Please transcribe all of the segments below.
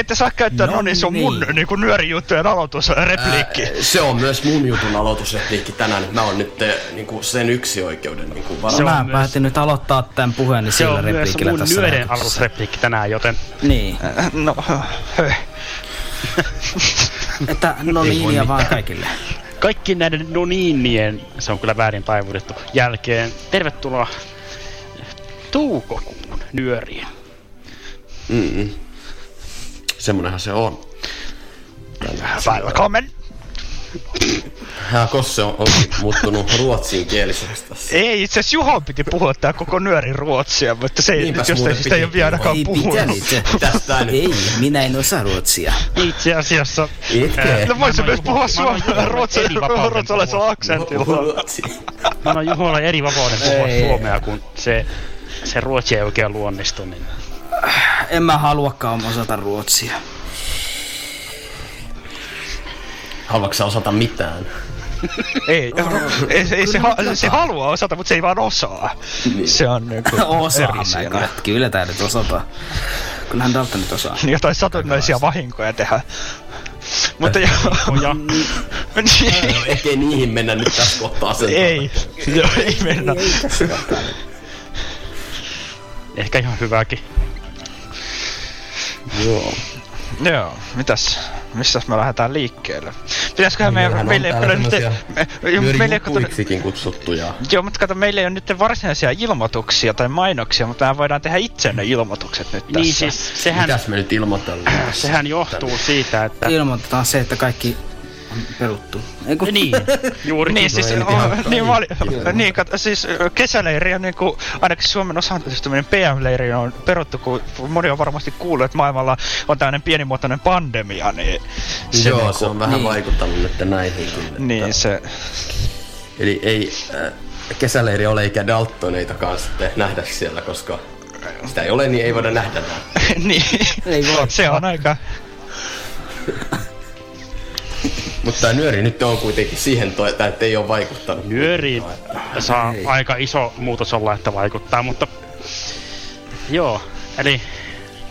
Ette saa käyttää, no, No niin, se on mun niin. niinku nyörijuttujen aloitusrepliikki. Ää, se on myös mun jutun aloitusrepliikki tänään. Mä oon nyt eh, niinku sen yksi oikeuden niinku Se varmaan. on Mä myös- päätin nyt aloittaa tämän puheeni Se sillä on myös repliikillä mun tässä nyöden alusrepliikki tänään, joten Niin, No, hei. että no niin ja vaan kaikille. kaikki näiden noniinien, se on kyllä väärin taivutettu, jälkeen tervetuloa toukokuun nyöriin. Mm-mm. Semmonenhan se on. Välkommen. Hää Kosse on, on muuttunut ruotsinkieliseksi tässä. Ei, itse asiassa Juhon piti puhua tää koko nyörin ruotsia, mutta se ei Niinpäs nyt jostain syystä ei ole vielä ainakaan Ei puhunut. pitänyt. Tästä nyt. Ei, minä en osaa ruotsia. Itse asiassa... Itke. No voisi Mä myös puhua Juho- vapauden ruotsalaisella puhua. aksentilla. Ruotsi. Mä annan Juholle eri vapauden puhua suomea, kun se, se ruotsi ei oikein luonnistu, niin... En mä haluakaan osata ruotsia. Haluatko sä osata mitään? Ei, ei, ei se, ha, se haluaa osata, mutta se ei vaan osaa. Se on niinku Osaan eri mä siellä. kyllä. Tää nyt osataan. Kyllähän Dalta nyt osaa. Jotain satunnaisia vahinkoja tehdä. Mutta joo. Ja Niin. Ehkä ei niihin mennä nyt tässä kohtaa sen. Ei, joo, ei mennä. ehkä ihan hyvääkin. Joo. Joo, mitäs? Missä me lähdetään liikkeelle? Pitäisiköhän meidän, Meillähän on meille ei ole nyt... semmosia Me, meille ei kutsuttuja. Joo, mutta kato, meillä ei ole nyt varsinaisia ilmoituksia tai mainoksia, mutta me voidaan tehdä itse ne ilmoitukset nyt tässä. Niin siis, sehän, Mitäs me nyt ilmoitellaan? sehän johtuu siitä, että... Ilmoitetaan se, että kaikki peruttu. Ei kun... Niin, juuri Niin, siis, nyt oh, ihan niin, mä olin, niin kato, siis ö, kesäleiri on niinku, ainakin Suomen osallistuminen PM-leiri on peruttu, kun moni on varmasti kuullut, että maailmalla on tämmöinen pienimuotoinen pandemia, niin se, Joo, niinku, se on vähän niin. vaikuttanut nyt näihinkin. että- niin se, Eli ei äh, kesäleiri ole eikä Daltoneitakaan sitten nähdä siellä, koska sitä ei ole, niin ei voida nähdä niin, Ei voi. se on aika, Mutta tämä nyöri nyt on kuitenkin siihen, to, että ei ole vaikuttanut. Nyöriin saa Ei. aika iso muutos olla, että vaikuttaa, mutta joo, eli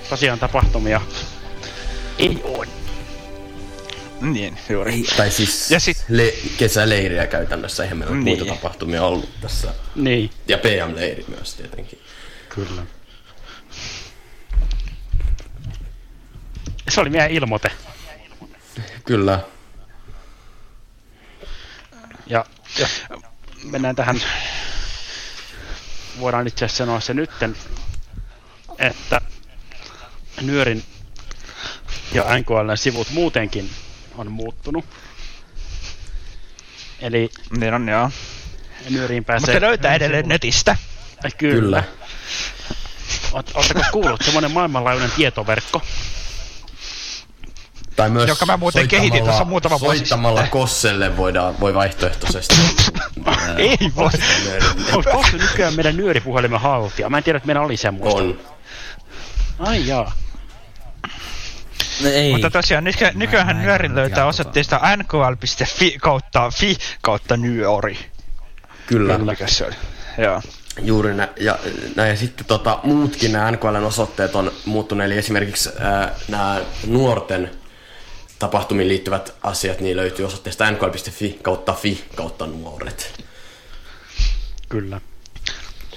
tosiaan tapahtumia ei ole. niin, juuri. Ei, Tai siis Ja sit- le- kesäleiriä käytännössä, eihän meillä ole Niin. muita tapahtumia ollut tässä. Niin, Ja PM-leiri myös tietenkin. kyllä. Se oli meidän ilmoite. Kyllä. Ja jos mennään tähän, voidaan itse asiassa sanoa se nytten, että Nyörin ja NKLn sivut muutenkin on muuttunut. Eli Niin on, joo. Nyöriin pääsee... Mutta löytää edelleen netistä. Äh, Kyllä. Kyllä. Oot, ootteko kuullut semmonen maailmanlaajuinen tietoverkko? Tai myös Joka mä muuten kehitin tuossa muutama vuosi Soittamalla sitten. Kosselle voidaan, voi vaihtoehtoisesti. ää, Ei voi. nyörin- Onko se nykyään meidän nyöripuhelimen haltija? Mä en tiedä, että meillä oli semmoista. On. Ai jaa. No ei. Mutta tosiaan nyky- nykyään näin nyörin löytää tietoa. osoitteesta nkl.fi kautta fi kautta nyöri. Kyllä. Mikä se oli? Joo. Juuri nä- ja, näin. Ja sitten tota, muutkin nämä NKLn osoitteet on muuttuneet. Eli esimerkiksi ää, nämä nuorten tapahtumiin liittyvät asiat niin löytyy osoitteesta nkl.fi kautta fi kautta nuoret. Kyllä.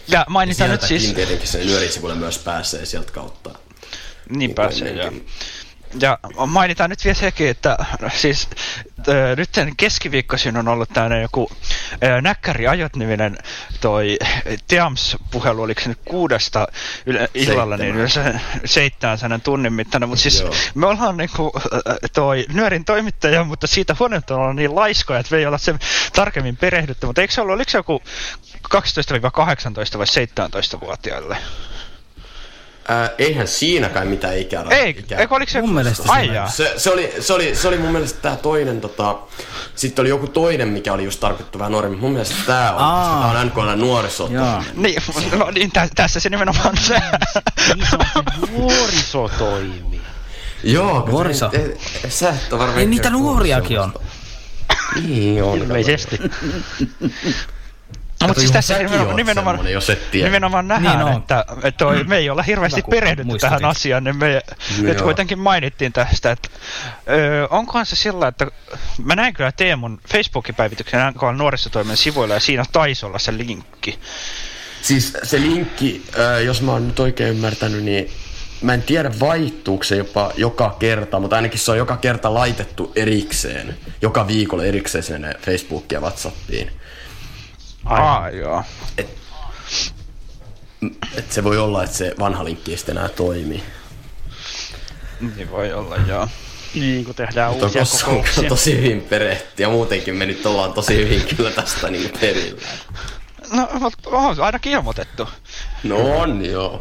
Ja mainitaan nyt Sieltäkin siis... tietenkin sen nyörisivulle myös pääsee sieltä kautta. Niin pääsee, joo. Ja mainitaan nyt vielä sekin, että siis ö, nyt sen keskiviikkoisin on ollut tämmöinen joku ö, Näkkäri Ajot-niminen toi Teams-puhelu, oliko se nyt kuudesta yle, illalla, niin yleensä seitsemän sanan tunnin mittainen, mutta siis Joo. me ollaan niinku ö, toi Nyörin toimittaja, mutta siitä huoneesta ollaan niin laiskoja, että me ei olla sen tarkemmin perehdytty, mutta eikö se ollut, oliko se joku 12-18 vai 17-vuotiaille? Ää, eihän siinäkään mitään ikää. Ei, ikää. eikö oliko se... Mun mielestä jaa. Se, se, oli, se, oli, se oli mun mielestä tää toinen, tota, sitten oli joku toinen, mikä oli just tarkoitettu vähän nuoremmin. Mun mielestä tää on, Aa. koska tää on NKL nuoriso. Joo. Niin, no niin, tä, tässä se nimenomaan se. Niin se on se nuorisotoimi. Joo, Nuoriso. sä, et- et- sä et ole varmaan Ei niitä nuoriakin on. Niin on. Ilmeisesti. No, mutta siis tässä nimenomaan, jos et tiedä. nimenomaan nähdään, Niin on. että, että toi, me ei olla hirveästi perehdytty tähän asiaan, niin me nyt Joo. kuitenkin mainittiin tästä, että ö, onkohan se sillä, että mä näin kyllä Teemun Facebookin päivityksen NKL nuorisotoimen sivuilla ja siinä taisi olla se linkki. Siis se linkki, jos mä oon nyt oikein ymmärtänyt, niin mä en tiedä vaihtuuko se jopa joka kerta, mutta ainakin se on joka kerta laitettu erikseen, joka viikolla erikseen sinne Facebookiin ja Whatsappiin. Aivan. Aa, joo. Et se voi olla, että se vanha linkki ei sitten enää toimi. Niin voi olla, joo. Niin, kun tehdään Mutta uusia koska on kokouksia. tosi hyvin perehty ja muutenkin me nyt ollaan tosi hyvin kyllä tästä niin perillä. No, mutta on ainakin ilmoitettu. No on joo.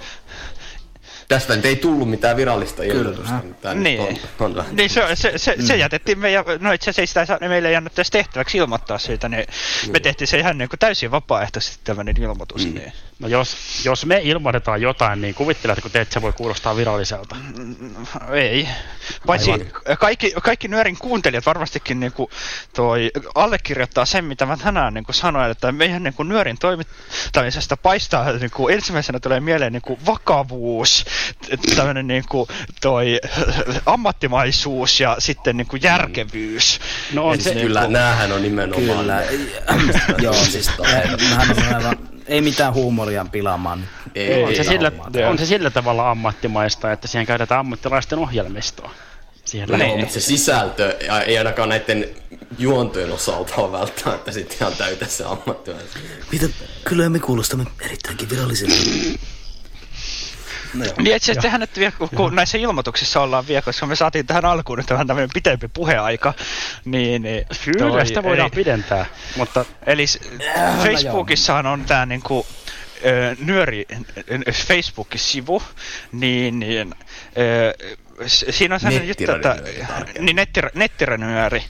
Tästä nyt ei tullut mitään virallista ilmoitusta. Niin. On, on. Niin se, se, se, se jätettiin meidän, no itse asiassa sitä ei meille ei annettu edes tehtäväksi ilmoittaa siitä, niin me tehtiin se ihan niin kuin täysin vapaaehtoisesti tämmöinen ilmoitus. Mm. Niin. No jos, jos me ilmoitetaan jotain, niin kuvitteletko te, että se voi kuulostaa viralliselta? Ei. Paitsi Aivan. kaikki, kaikki nyörin kuuntelijat varmastikin niin kuin toi allekirjoittaa sen, mitä mä tänään niin kuin sanoin, että meidän niin kuin nyörin toimittamisesta paistaa niin kuin ensimmäisenä tulee mieleen niin kuin vakavuus, tämmöinen niin kuin toi ammattimaisuus ja sitten niin kuin järkevyys. No on se, niin Kyllä, kuin- näähän on nimenomaan Kyllä. Joo, siis eh, mähän on aivan, ei mitään huumoria pilaamaan. Ei, on, se ei, sillä, on se sillä tavalla ammattimaista, että siihen käytetään ammattilaisten ohjelmistoa. Joo, lähelle. mutta se sisältö ei ainakaan näiden juontojen osalta ole välttämättä sitten ihan täytä se ammattilainen. Mitä? Kyllä me kuulostamme erittäinkin virallisilta. No joo. Niin itse asiassa tehän nyt vielä, kun, kun näissä ilmoituksissa ollaan vielä, koska me saatiin tähän alkuun nyt vähän tämmöinen pitempi puheaika, niin... niin Kyllä, toi- sitä voidaan eli, pidentää, mutta Eli s- Facebookissahan on tämä niinku, nyöri Facebook-sivu, niin, niin ö, s- siinä on sellainen juttu, että niin netti, nettiradionyöri,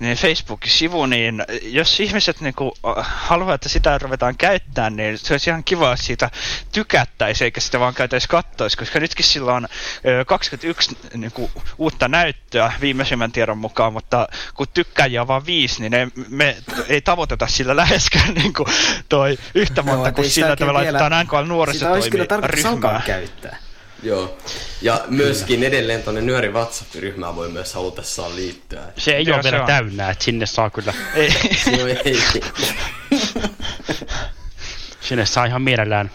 niin Facebook-sivu, niin jos ihmiset niinku äh, haluaa, että sitä ruvetaan käyttämään, niin se olisi ihan kiva, jos siitä tykättäisiin, eikä sitä vaan käytäisi kattoisi, koska nytkin sillä on ö, 21 niinku, uutta näyttöä viimeisimmän tiedon mukaan, mutta kun tykkääjiä on vaan viisi, niin ei, me ei tavoiteta sillä läheskään niinku, toi yhtä monta et kuin sillä, että me laitetaan NKL Sitä olisi kyllä tarkoitus käyttää. Joo. Ja myöskin edelleen tuonne Nyöri WhatsApp-ryhmään voi myös halutessaan liittyä. se ei Joo, ole se vielä on. täynnä, että sinne saa kyllä, Ei, Joo, ei. sinne saa ihan mielellään.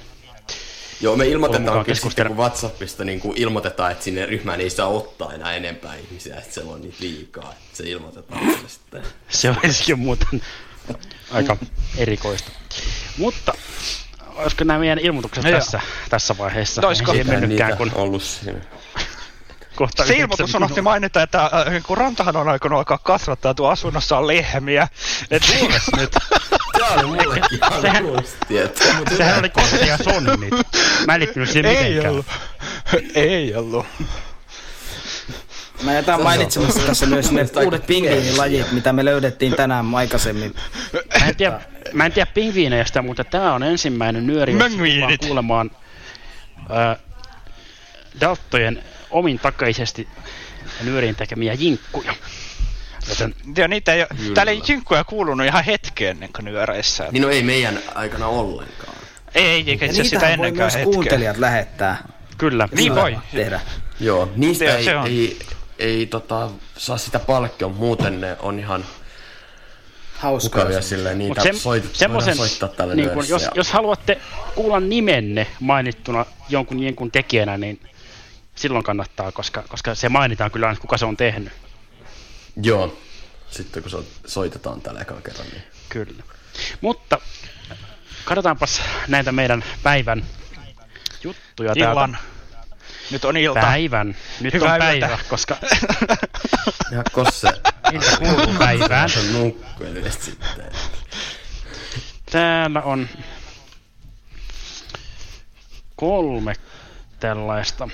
Joo, me ilmoitetaan kyllä sitten, kun WhatsAppista niin kuin ilmoitetaan, että sinne ryhmään ei saa ottaa enää enempää ihmisiä, että se on niitä liikaa. Että se ilmoitetaan sitten. Se olisikin muuten aika erikoista. Mutta olisiko nämä meidän ilmoitukset No joo. tässä, tässä vaiheessa? Olisiko? Ei Eikä mennytkään, kun ollut siinä. kohta Se ilmoitus unohti minuuttia. mainita, että äh, kun Rantahan on aikonut alkaa kasvattaa tuo asunnossaan lehmiä. Et nyt. Tämä oli mullekin Sehän-. Sehän oli koski ja sonnit. Mä en liittynyt siihen ei mitenkään. ollut. Ei ollut. Mä jätän Se mainitsemassa tässä myös ne uudet pingviinilajit, mitä me löydettiin tänään aikaisemmin. Mä en tiedä, mä en tiedä pingviineistä, mutta tää on ensimmäinen nyöri, jossa kuulemaan ää, Daltojen omin takaisesti nyöriin tekemiä jinkkuja. Joten Ja niitä ei, Kyllä. täällä ei jinkkuja kuulunut ihan hetken ennen kuin nyöreissä. Niin no ei meidän aikana ollenkaan. Ei, eikä itse asiassa sitä niitähän voi ennenkään myös hetkeä. kuuntelijat lähettää. kyllä. Niin voi. Tehdä. Joo, niistä Se- ei, se on. ei, ei tota, saa sitä palkkion, muuten ne on ihan Hauskaa. mukavia silleen, niitä Mut se, soit, semmosen, soittaa tälle niin kun, jos, ja- jos haluatte kuulla nimenne mainittuna jonkun jonkun tekijänä, niin silloin kannattaa, koska, koska se mainitaan kyllä, aina, kuka se on tehnyt. Joo, sitten kun so, soitetaan tällä ekan kerran, niin Kyllä. Mutta katsotaanpas näitä meidän päivän juttuja Illan. täältä. Nyt on ilta. Päivän. Nyt Hyvää on päivä, yötä. koska ja kosse ilta kuuluu päivään. se nukkuu edes sitten. Täällä on kolme tällaista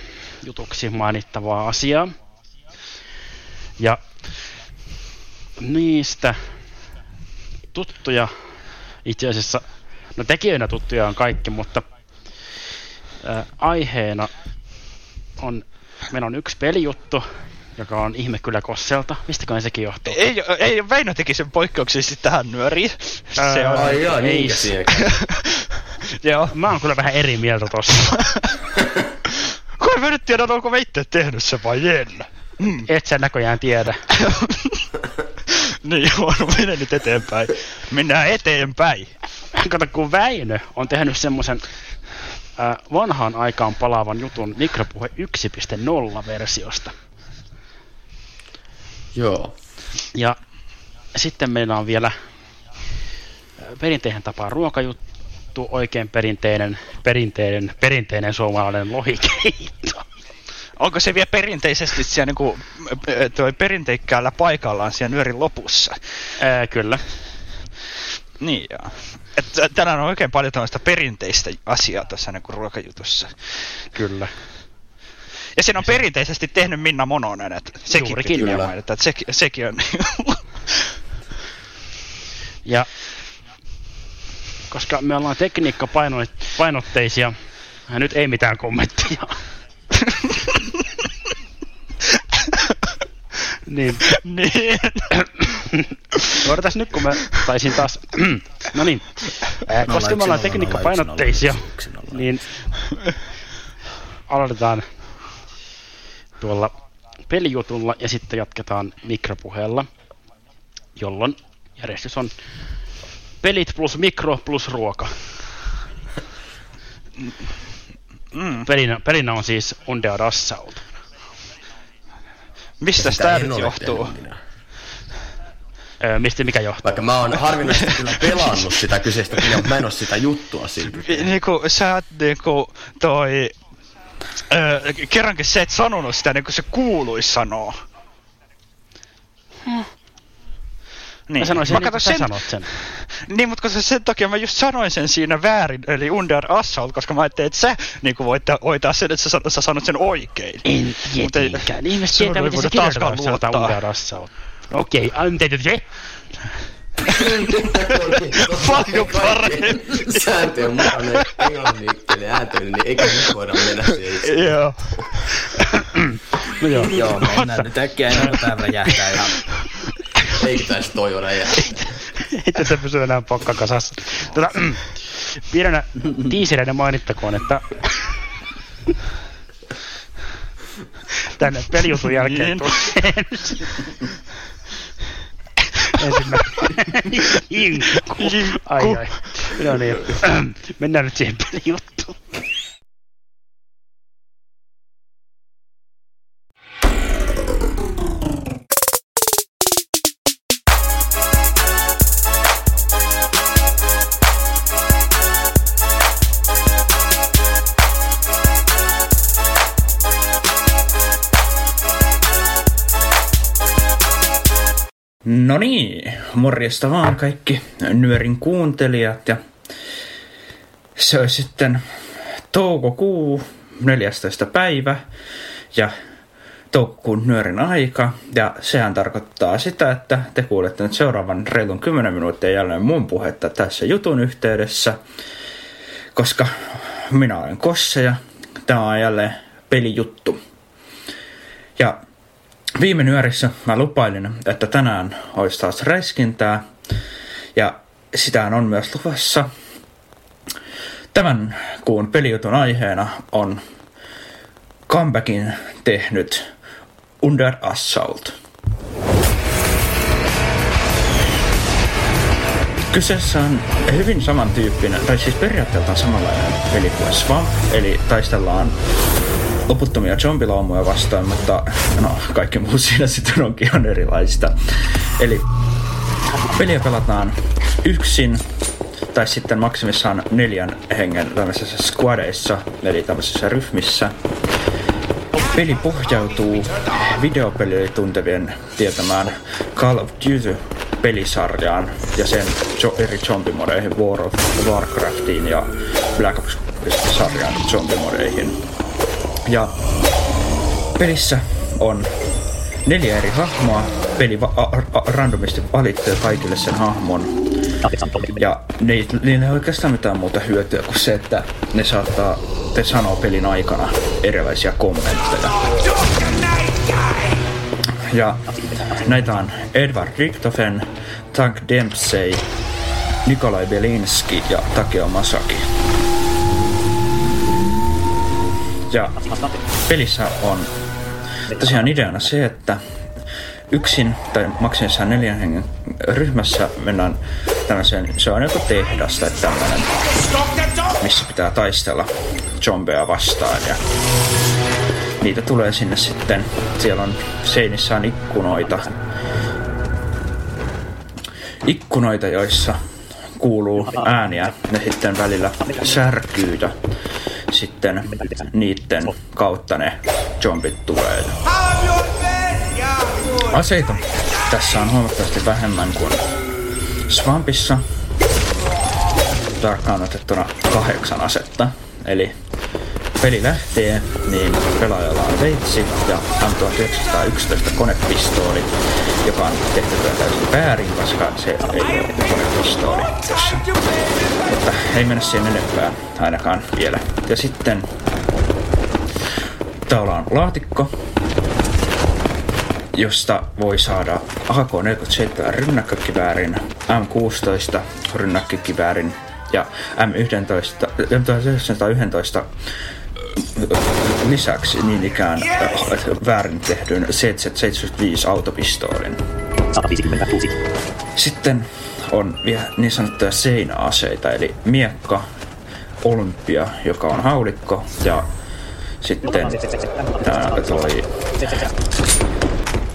jutuksi mainittavaa asiaa. Ja niistä tuttuja itse asiassa, no tekijöinä tuttuja on kaikki, mutta ää, aiheena on, meillä on yksi pelijuttu, joka on ihme kyllä Kosselta. Mistäköhän sekin johtuu? Ei, ei Väinö teki sen poikkeuksellisesti tähän nyöriin. Se on, Ai joo, Ei niinkä se- siinä. joo. Mä oon kyllä vähän eri mieltä tossa. Kun mä nyt tiedän, onko mä itse tehnyt se vai Jenna. Et sä näköjään tiedä. niin joo, no mene nyt eteenpäin. Mennään eteenpäin. Kato, kun Väinö on tehnyt semmoisen äh, vanhaan aikaan palaavan jutun mikropuhe 1.0 versiosta. Joo. Ja sitten meillä on vielä perinteinen tapaan ruokajuttu, oikein perinteinen, perinteinen, perinteinen suomalainen lohikeitto. Onko se vielä perinteisesti siellä niinku, ö, toi perinteikkäällä paikallaan siellä nyörin lopussa? Ää, kyllä. Niin joo. Et tä- tänään on oikein paljon tällaista perinteistä asiaa tässä niinku ruokajutussa. Kyllä. Ja sen on perinteisesti tehnyt Minna Mononen, että sekin Juurikin, kyllä. mainita, että sekin, sekin on... Ja koska me ollaan tekniikkapainotteisia, ja nyt ei mitään kommenttia. niin, niin. Odotas nyt, kun mä taisin taas... no niin, Ää, koska me ollaan tekniikkapainotteisia, niin aloitetaan tuolla pelijutulla ja sitten jatketaan mikropuheella, jolloin järjestys on pelit plus mikro plus ruoka. Mm. Pelinä, pelinä on siis Undead Assault. Mistä tämä nyt johtuu? tehnyt minä. Öö, mistä mikä johtuu? Vaikka mä oon harvinaisesti kyllä pelannut sitä kyseistä peliä, mutta mä en oo sitä juttua silti. Niinku sä oot niinku toi... Öö, kerrankin se et sanonut sitä niinku se kuuluis sanoo. Niin. Mä sanoisin, mä niin, sen, sanot sen. Niin, mutta koska sen takia mä just sanoin sen siinä väärin, eli Under Assault, koska mä ajattelin, että sä niin voit hoitaa sen, että sä, sä sanot sen oikein. En Mut ei- tietenkään. Ihmiset tietää, ei miten se kirjoitetaan, jos sanotaan luottaa. Undead Assault. Okei, anteeksi se. Paljon paremmin. Sääntöjen mukainen englanninkielinen ääntely, niin eikä nyt voida mennä siihen. Joo. No joo. Joo, mennään nyt äkkiä ennen kuin tää räjähtää ihan. Eikä taisi toi ole räjähtää. Ei tätä pysy enää pokka kasassa. Tota, pienenä tiisereinä mainittakoon, että tänne pelijutun jälkeen Niin. tulee ensimmäinen hinkku. Ai ai. No niin, mennään nyt siihen pelijuttuun. No niin, morjesta vaan kaikki nyörin kuuntelijat ja se on sitten toukokuu 14. päivä ja toukokuun nyörin aika ja sehän tarkoittaa sitä, että te kuulette nyt seuraavan reilun 10 minuuttia jälleen mun puhetta tässä jutun yhteydessä, koska minä olen Kosse ja tämä on jälleen pelijuttu. Ja Viime nyörissä mä lupailin, että tänään olisi taas räiskintää, ja sitä on myös luvassa. Tämän kuun pelijutun aiheena on comebackin tehnyt Under Assault. Kyseessä on hyvin samantyyppinen, tai siis periaatteeltaan samanlainen peli kuin Swamp, eli taistellaan loputtomia zombilaumoja vastaan, mutta no, kaikki muu siinä sitten onkin ihan erilaista. Eli peliä pelataan yksin, tai sitten maksimissaan neljän hengen tämmöisissä squadeissa, eli tämmöisissä ryhmissä. Peli pohjautuu videopeliä tuntevien tietämään Call of Duty pelisarjaan ja sen jo- eri zombimodeihin, War of Warcraftiin ja Black Ops-sarjan zombimodeihin. Ja pelissä on neljä eri hahmoa. Peli va- a- a- randomisti valitsee kaikille sen hahmon. Ja niillä ei oikeastaan mitään muuta hyötyä kuin se, että ne saattaa te sanoa pelin aikana erilaisia kommentteja. Ja näitä on Edward Richtofen, Tank Dempsey, Nikolai Belinski ja Takeo Masaki. Ja pelissä on tosiaan ideana se, että yksin tai maksimissaan neljän hengen ryhmässä mennään tämmöiseen, se on joku tehdas tai tämmöinen, missä pitää taistella zombeja vastaan ja niitä tulee sinne sitten, siellä on seinissä on ikkunoita, ikkunoita, joissa kuuluu ääniä, ne sitten välillä särkyy ja sitten niiden kautta ne zombit tulee. Aseita tässä on huomattavasti vähemmän kuin Swampissa. Tarkkaan otettuna kahdeksan asetta. Eli peli lähtee, niin pelaajalla on veitsi ja antoi 911 konepistooli, joka on tehty täysin väärin, koska se ei ole konepistooli tässä. Mutta ei mennä siihen enempää ainakaan vielä. Ja sitten täällä on laatikko, josta voi saada AK-47 rynnäkkökiväärin, M16 rynnäkkökiväärin ja M11, M1911 lisäksi niin ikään äh, väärin tehdyn CZ75 autopistoolin. 156. Sitten on vielä niin sanottuja seinäaseita, eli miekka, olympia, joka on haulikko, ja sitten tämä toi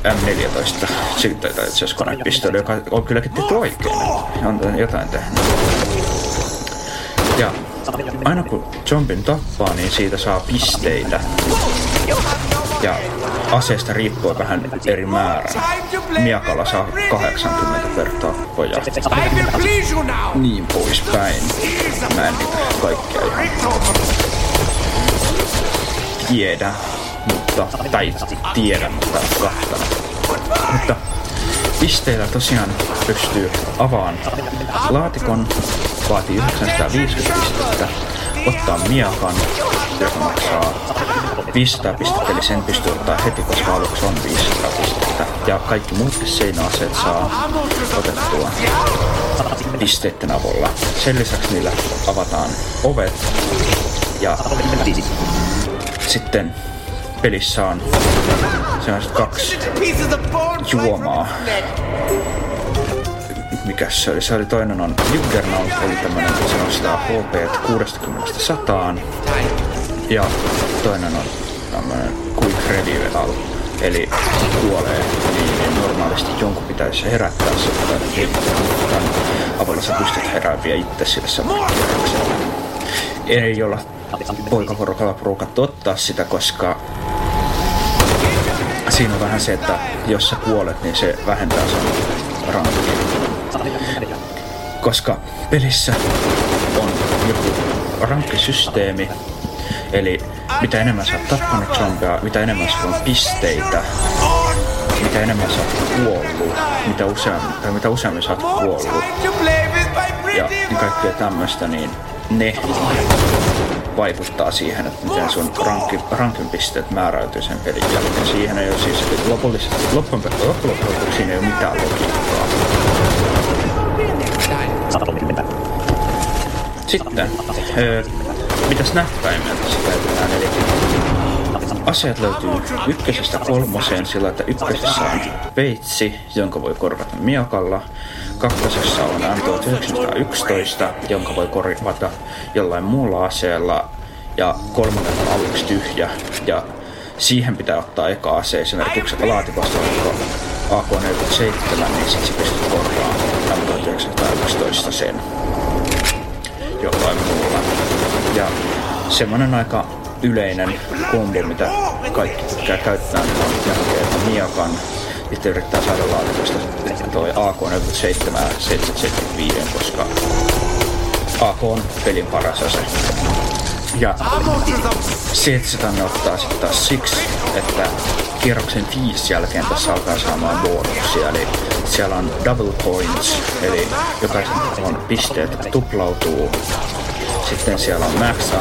M14, sitten tai itse asiassa konepistooli, joka on kylläkin tehty oikein. On jotain tehnyt. Ja aina kun zombin tappaa, niin siitä saa pisteitä. Ja aseesta riippuu vähän eri määrä. Miakalla saa 80 per tappo ja niin poispäin. Mä en niitä kaikkia ihan tiedä, mutta, tai tiedä, mutta katsonut. Mutta pisteillä tosiaan pystyy avaan laatikon, vaatii 950 pistettä, ottaa miakan, joka maksaa 500 pistettä, eli sen pystyy ottaa heti, koska aluksi on 500 pistettä. Ja kaikki muutkin seinäaseet saa otettua pisteiden avulla. Sen lisäksi niillä avataan ovet ja sitten pelissä on sellaiset kaksi juomaa. Mikäs se oli? Se oli toinen on Juggernaut, eli tämmönen se nostaa HP 60 Ja toinen on tämmönen Quick Revival, eli kuolee, niin normaalisti jonkun pitäisi herättää se, mutta tämän avulla sä pystyt herääviä itse sille kierrokselle. Ei olla poikaporukalla porukattu ottaa sitä, koska siinä on vähän se, että jos sä kuolet, niin se vähentää sun rankkia. Koska pelissä on joku rankkisysteemi, eli mitä enemmän sä oot tappanut zombia, mitä enemmän sulla on pisteitä, mitä enemmän sä oot kuollut, mitä useammin, tai mitä useammin sä oot kuollut, ja kaikkea tämmöistä, niin ne vaikuttaa siihen, että miten sun rankki, rankin pisteet määräytyy sen pelin jälkeen. Siihen ei ole siis lopullisesti, loppujen, lopuksi siinä ei ole mitään logiikkaa. 130. Sitten, öö, mitäs näppäimiä tässä käytetään? Eli aseet löytyy ykkösestä kolmoseen sillä, että ykkösessä on veitsi, jonka voi korvata miakalla. Kakkosessa on M1911, jonka voi korvata jollain muulla aseella. Ja kolmannen on aluksi tyhjä. Ja siihen pitää ottaa eka ase. Esimerkiksi laatikosta vaikka AK-47, niin sit sä pystyt korvaamaan M1911 sen jollain muulla. Ja semmonen aika yleinen kombo, mitä kaikki tykkää käyttää, on jälkeen, että Miakan sitten yrittää saada laatikosta toi AK-47 775, koska AK on pelin paras ase. Ja Seetsetan ottaa sitten taas siksi, että kierroksen 5 jälkeen tässä alkaa saamaan bonuksia. Eli siellä on double points, eli jokaisen on pisteet tuplautuu. Sitten siellä on max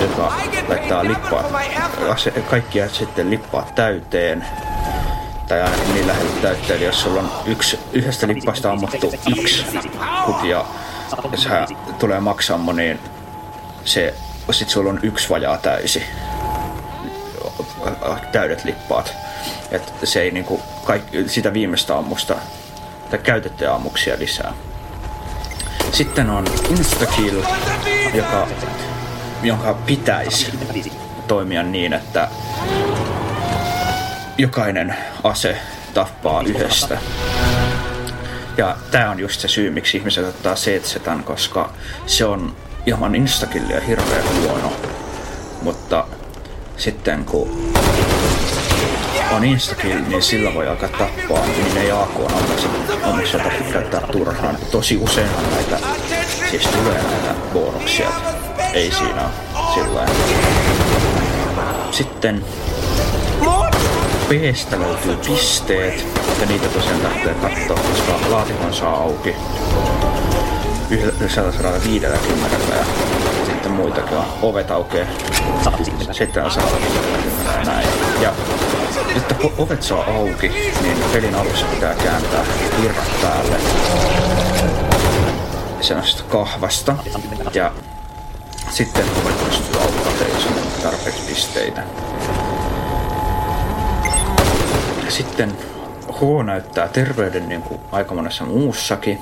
joka laittaa lippaat, ase- kaikkia sitten lippaat täyteen. Tai ainakin niin lähellä täyteen, eli jos sulla on yksi, yhdestä lippasta ammuttu yksi kuki ja se tulee maksammo, niin se, sit sulla on yksi vajaa täysi täydet lippaat. Et se ei niinku kaikki, sitä viimeistä ammusta tai käytettyjä ammuksia lisää. Sitten on instakill, joka, jonka pitäisi toimia niin, että jokainen ase tappaa yhdestä. Ja tämä on just se syy, miksi ihmiset ottaa seetsetän, koska se on ilman instakillia hirveän huono. Mutta sitten kun on instakill, niin sillä voi alkaa tappaa, niin ei AK on ammuksia, ammuksia tarvitse käyttää turhaan. Tosi useinhan näitä, siis tulee näitä bonuksia. Ei siinä ole sillä Sitten Bstä löytyy pisteet, ja niitä tosiaan tarvitsee katsoa, koska laatikon saa auki 150 ja sitten muitakin on. Ovet aukeaa. Sitten on 150 ja näin. Ja jotta kun ovet saa auki, niin pelin alussa pitää kääntää virrat päälle sellaisesta kahvasta. Ja sitten ovet pystyy auttamaan, on tarpeeksi pisteitä. Sitten H näyttää terveyden niin kuin aika monessa muussakin.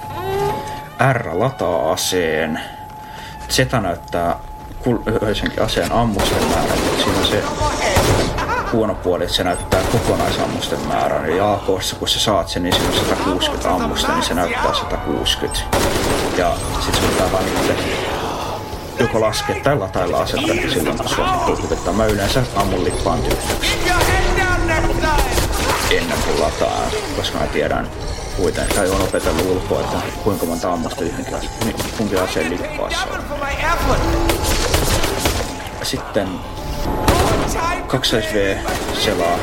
R lataa aseen. Z näyttää kulloisenkin aseen ammusten määrän, siinä on se huono puoli, että se näyttää kokonaisammusten määrän. Eli AKssa, kun sä saat sen, niin siinä on 160 ammusta, niin se näyttää 160. Ja sit sun pitää vaan niille joko laskea tai latailla asetta, niin silloin suosittuu Mä yleensä ammun lippaan ennen kuin lataan, koska mä tiedän kuitenkin, tai on opetellut ulkoa, että kuinka monta ammusta yhdenkin kunkin aseen lippaassa on. Sitten 2V selaa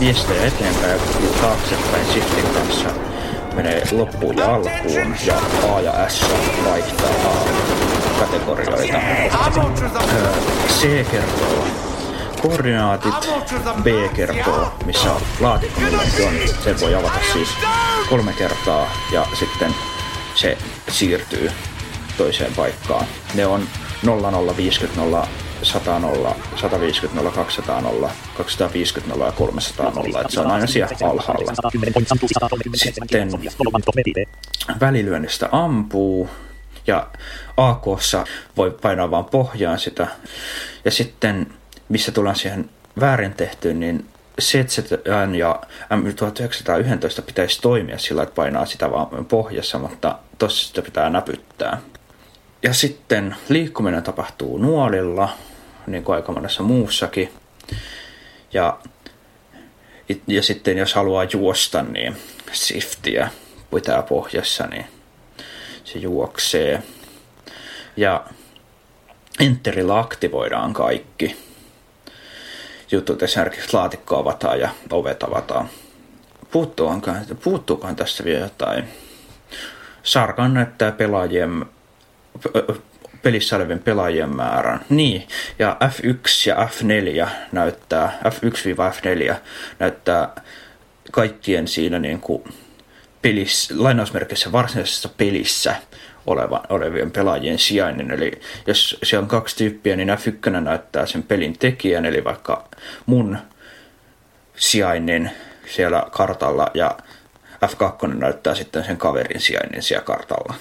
viestejä eteenpäin ja taaksepäin shiftin kanssa menee loppuun ja alkuun ja A ja S vaihtaa kategorioita. C kertoo koordinaatit, B kertoo, missä laatikko on. Sen voi avata siis kolme kertaa ja sitten se siirtyy toiseen paikkaan. Ne on 00, 50, 0, 100 0, 150 0, 200 0, 250 0 ja 300 0. Että se on aina siellä alhaalla. Sitten välilyönnistä ampuu ja AKssa voi painaa vaan pohjaan sitä. Ja sitten missä tullaan siihen väärin tehtyyn, niin CZN ja M1911 pitäisi toimia sillä, että painaa sitä vaan pohjassa, mutta tossa sitä pitää näpyttää. Ja sitten liikkuminen tapahtuu nuolilla, niin kuin aika monessa muussakin. Ja, ja sitten jos haluaa juosta, niin shiftiä pitää pohjassa, niin se juoksee. Ja enterillä aktivoidaan kaikki jutut, esimerkiksi laatikko avataan ja ovet avataan. Puuttuukohan, puuttuukohan tässä vielä jotain? Sarkan näyttää pelaajien, pelissä olevien pelaajien määrän. Niin, ja F1 ja F4 näyttää, F1-F4 näyttää kaikkien siinä niin kuin pelissä, lainausmerkissä varsinaisessa pelissä oleva, olevien pelaajien sijainnin. Eli jos siellä on kaksi tyyppiä, niin F1 näyttää sen pelin tekijän, eli vaikka mun sijainnin siellä kartalla ja F2 näyttää sitten sen kaverin sijainnin siellä kartalla.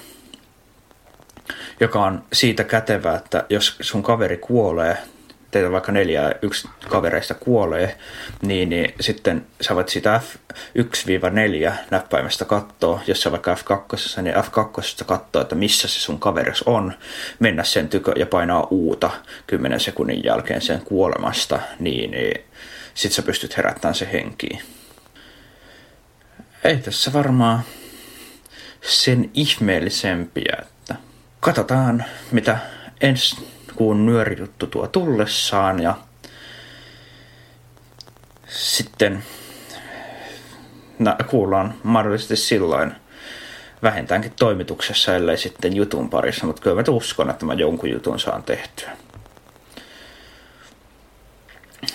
Joka on siitä kätevä, että jos sun kaveri kuolee teitä vaikka neljä yksi kavereista kuolee, niin, niin sitten sä voit sitä F1-4 näppäimestä katsoa, jos sä vaikka F2, niin F2 katsoa, että missä se sun kaveris on, mennä sen tykö ja painaa uuta 10 sekunnin jälkeen sen kuolemasta, niin, niin sit sä pystyt herättämään se henkiin. Ei tässä varmaan sen ihmeellisempiä, katsotaan mitä ensi kuun nyörijuttu tuo tullessaan ja sitten kuullaan mahdollisesti silloin vähintäänkin toimituksessa, ellei sitten jutun parissa, mutta kyllä mä uskon, että mä jonkun jutun saan tehtyä.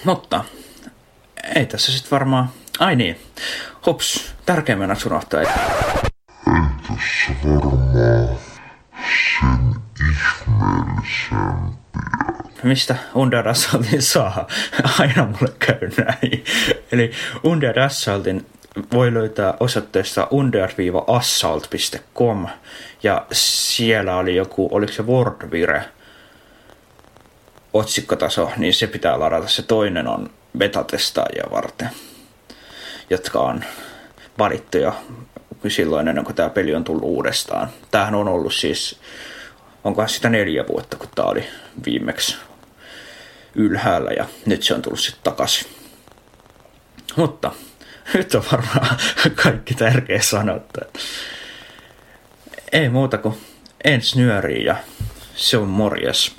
Mutta ei tässä sitten varmaan... Ai niin, hups, tärkeimmän unohtaa. mistä Under Assaultin saa. Aina mulle käy näin. Eli Under Assaultin voi löytää osoitteesta under-assault.com ja siellä oli joku, oliko se Wordvire otsikkotaso, niin se pitää ladata. Se toinen on betatestaajia varten, jotka on valittu jo silloin ennen kuin tämä peli on tullut uudestaan. Tämähän on ollut siis, onkohan sitä neljä vuotta, kun tämä oli viimeksi ylhäällä ja nyt se on tullut sitten takaisin. Mutta nyt on varmaan kaikki tärkeä sanottu. Ei muuta kuin ensi nyöriin ja se on morjes.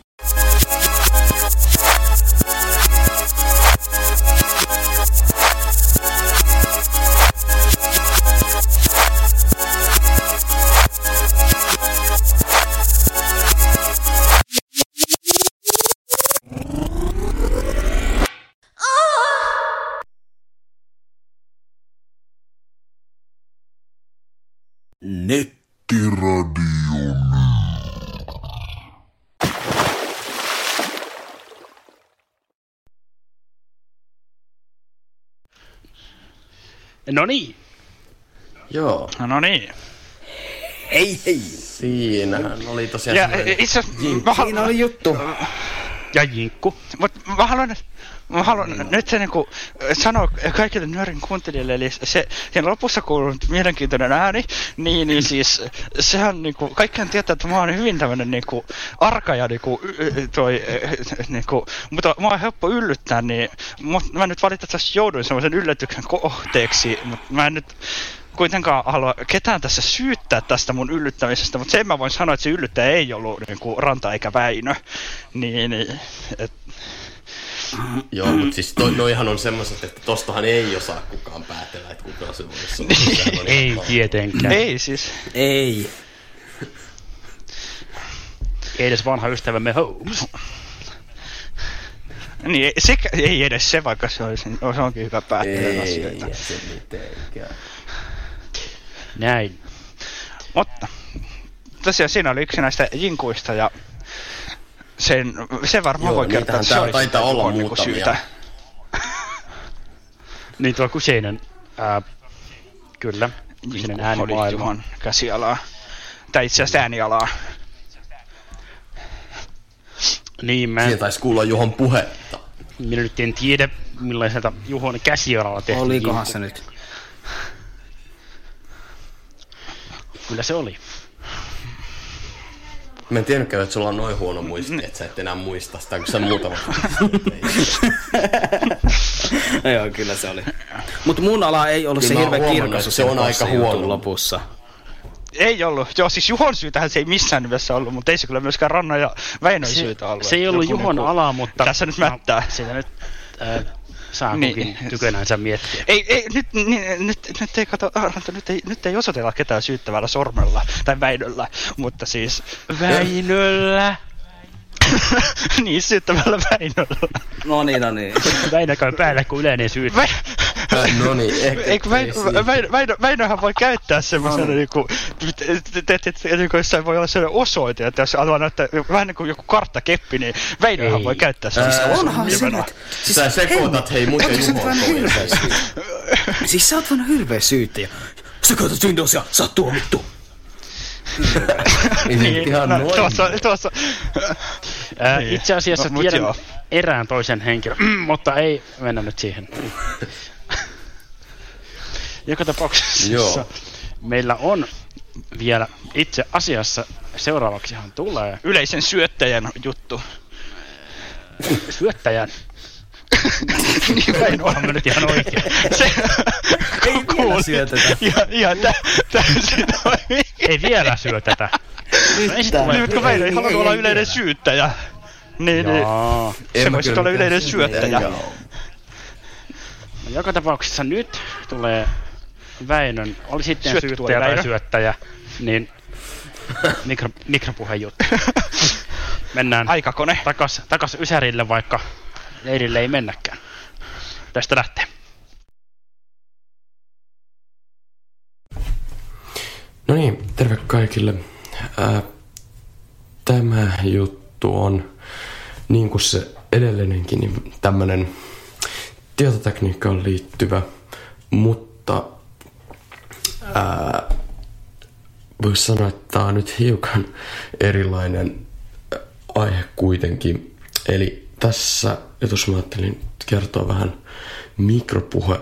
No niin, Joo, No niin. Ei, ei. siinähän oli tosiaan Ja itse asiassa mä, Siinä oli juttu. ja Jinkku. Mut mä haluan, mä haluan nyt se niinku sanoa kaikille nyörin kuuntelijoille, eli se siinä lopussa kuulunut mielenkiintoinen ääni, niin, niin siis sehän niinku, kaikkihan tietää, että mä oon hyvin tämmönen niinku arka ja niinku, toi, niinku, mutta mä oon helppo yllyttää, niin mä nyt valitettavasti jouduin semmoisen yllätyksen kohteeksi, mutta mä en nyt kuitenkaan halua ketään tässä syyttää tästä mun yllyttämisestä, mutta sen mä voin sanoa, että se yllyttäjä ei ollut niin kuin Ranta eikä Väinö. Niin, niin et, Joo, mutta siis toi, noihan on semmoiset, että tostahan ei osaa kukaan päätellä, että kuka se voisi olla. Ei tietenkään. Ei. ei siis. Ei. ei edes vanha ystävämme Holmes. Niin, ei- se, ei edes se, vaikka se, olisi, se onkin hyvä päättää Ei, asioita. ei se mitenkään. Näin. Mutta tosiaan siinä oli yksi näistä jinkuista ja sen, se varmaan Joo, voi kertoa, että se täällä oli taitaa olla niinku muutamia. syytä. Niin tuo kyseinen, ää, kyllä, kyseinen oli äänimaailma. Juhon käsialaa. Tai itse asiassa äänialaa. Niin, mä, Siinä taisi kuulla Juhon puhetta. minä nyt en tiedä, millaiselta Juhon käsialalla tehty Olikohan se nyt? Kyllä se oli. Mä en tiennytkään, että sulla on noin huono muisti, että sä et enää muista sitä, kun sä muutama Joo, kyllä se oli. Mutta mun ala ei ollut Kyllä se oon hirveä kirkas se on aika huono. lopussa. Ei ollut. Joo, siis Juhon syytähän se ei missään nimessä ollut, mutta ei se kyllä myöskään Ranna ja Väinön syytä ollut. se ei ollut Juhon ala, mutta... Tässä nyt mättää. No, sitä nyt äh, saa Niin. kukin tykönänsä miettiä. Ei, ei, nyt, niin, nyt, nyt ei kato, Ranta, nyt ei, nyt ei osoitella ketään syyttävällä sormella tai Väinöllä, mutta siis Väinöllä. niin, syyttävällä Väinöllä. No niin, no niin. Väinö käy päällä kuin yleinen syyt. Vä, No niin, ehkä... Eikö Väinö, Väinö, Väinö, Väinöhän voi käyttää semmoisena No niin. niinku, että et, et, et, jossain voi olla sellainen osoite, että jos haluaa näyttää vähän niin kuin joku karttakeppi, niin Väinöhän voi käyttää semmoista Ää, Onhan se nyt. Sä sekoitat hei muut ja Ootko sä nyt Juhon vähän hirveä toisensa. syyttäjä? Siis sä oot vähän hirveä syyttäjä. Sä katsot Windowsia, sä oot tuomittu. Niin, ihan no, noin. tuossa, tuossa. Ää, Niin. itse asiassa No, tiedän joo. erään toisen henkilön, mutta ei mennä nyt siihen. Joka tapauksessa Joo. meillä on vielä itse asiassa seuraavaksihan tulee Yleisen syöttäjän juttu. syöttäjän. Niin Väinö Onhan mä nyt ihan oikein. Se, Ei vielä syötetä. ihan, ihan tä, täysin oikein. Ei vielä syötetä. Ei sit tule. Niin, mutta Väinö ei ei, olla ei yleinen vielä. syyttäjä. Niin, niin. Se voisi olla yleinen syöttäjä. No, joka tapauksessa nyt tulee Väinön, oli sitten syyttäjä tai Väinö. syöttäjä, niin mikro, mikropuheen juttu. Mennään Aikakone. takas, takas Ysärille, vaikka leirille ei mennäkään. Tästä lähtee. No niin, terve kaikille. Ää, tämä juttu on, niin kuin se edellinenkin, niin tämmönen tietotekniikkaan liittyvä, mutta voisi sanoa, että tämä on nyt hiukan erilainen aihe kuitenkin. Eli tässä jutussa mä ajattelin kertoa vähän mikropuhe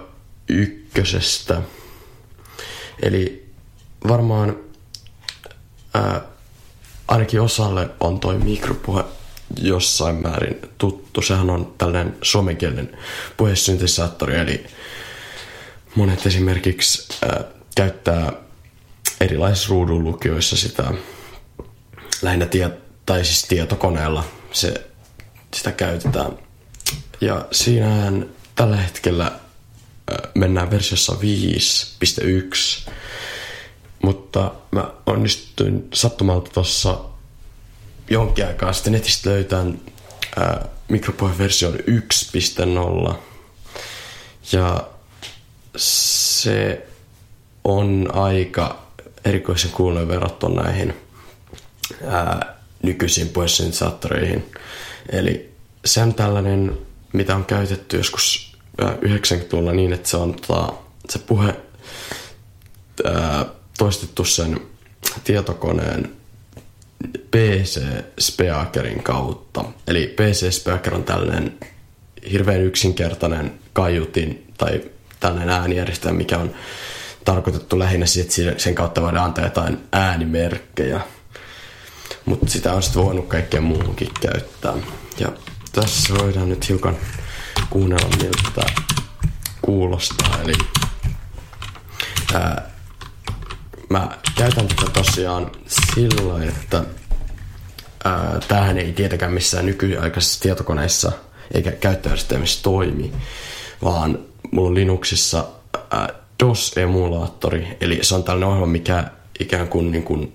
ykkösestä. Eli varmaan ää, ainakin osalle on toi mikropuhe jossain määrin tuttu. Sehän on tällainen suomenkielinen puhesyntetisaattori, eli monet esimerkiksi ää, käyttää erilaisissa ruudunlukijoissa sitä lähinnä tie, tai siis tietokoneella se, sitä käytetään. Ja siinähän tällä hetkellä ää, mennään versiossa 5.1 mutta mä onnistuin sattumalta tuossa jonkin aikaa sitten netistä löytään ää, mikropuheversion 1.0. Ja se on aika erikoisen kuulonen verrattuna näihin ää, nykyisiin puhesyntetisaattoreihin. Eli se on tällainen, mitä on käytetty joskus ää, 90-luvulla niin, että se on tota, se puhe ää, toistettu sen tietokoneen PC-speakerin kautta. Eli PC-speaker on tällainen hirveän yksinkertainen kaiutin tai tällainen äänijärjestelmä, mikä on tarkoitettu lähinnä siihen, että sen kautta voidaan antaa jotain äänimerkkejä. Mutta sitä on sitten voinut kaikkeen muuhunkin käyttää. Ja tässä voidaan nyt hiukan kuunnella, miltä tämä kuulostaa. Eli ää, mä käytän tätä tosiaan sillä että ää, tämähän ei tietenkään missään nykyaikaisissa tietokoneissa eikä käyttöjärjestelmissä toimi, vaan mulla on Linuxissa ää, DOS-emulaattori, eli se on tällainen ohjelma, mikä ikään kuin, niin kuin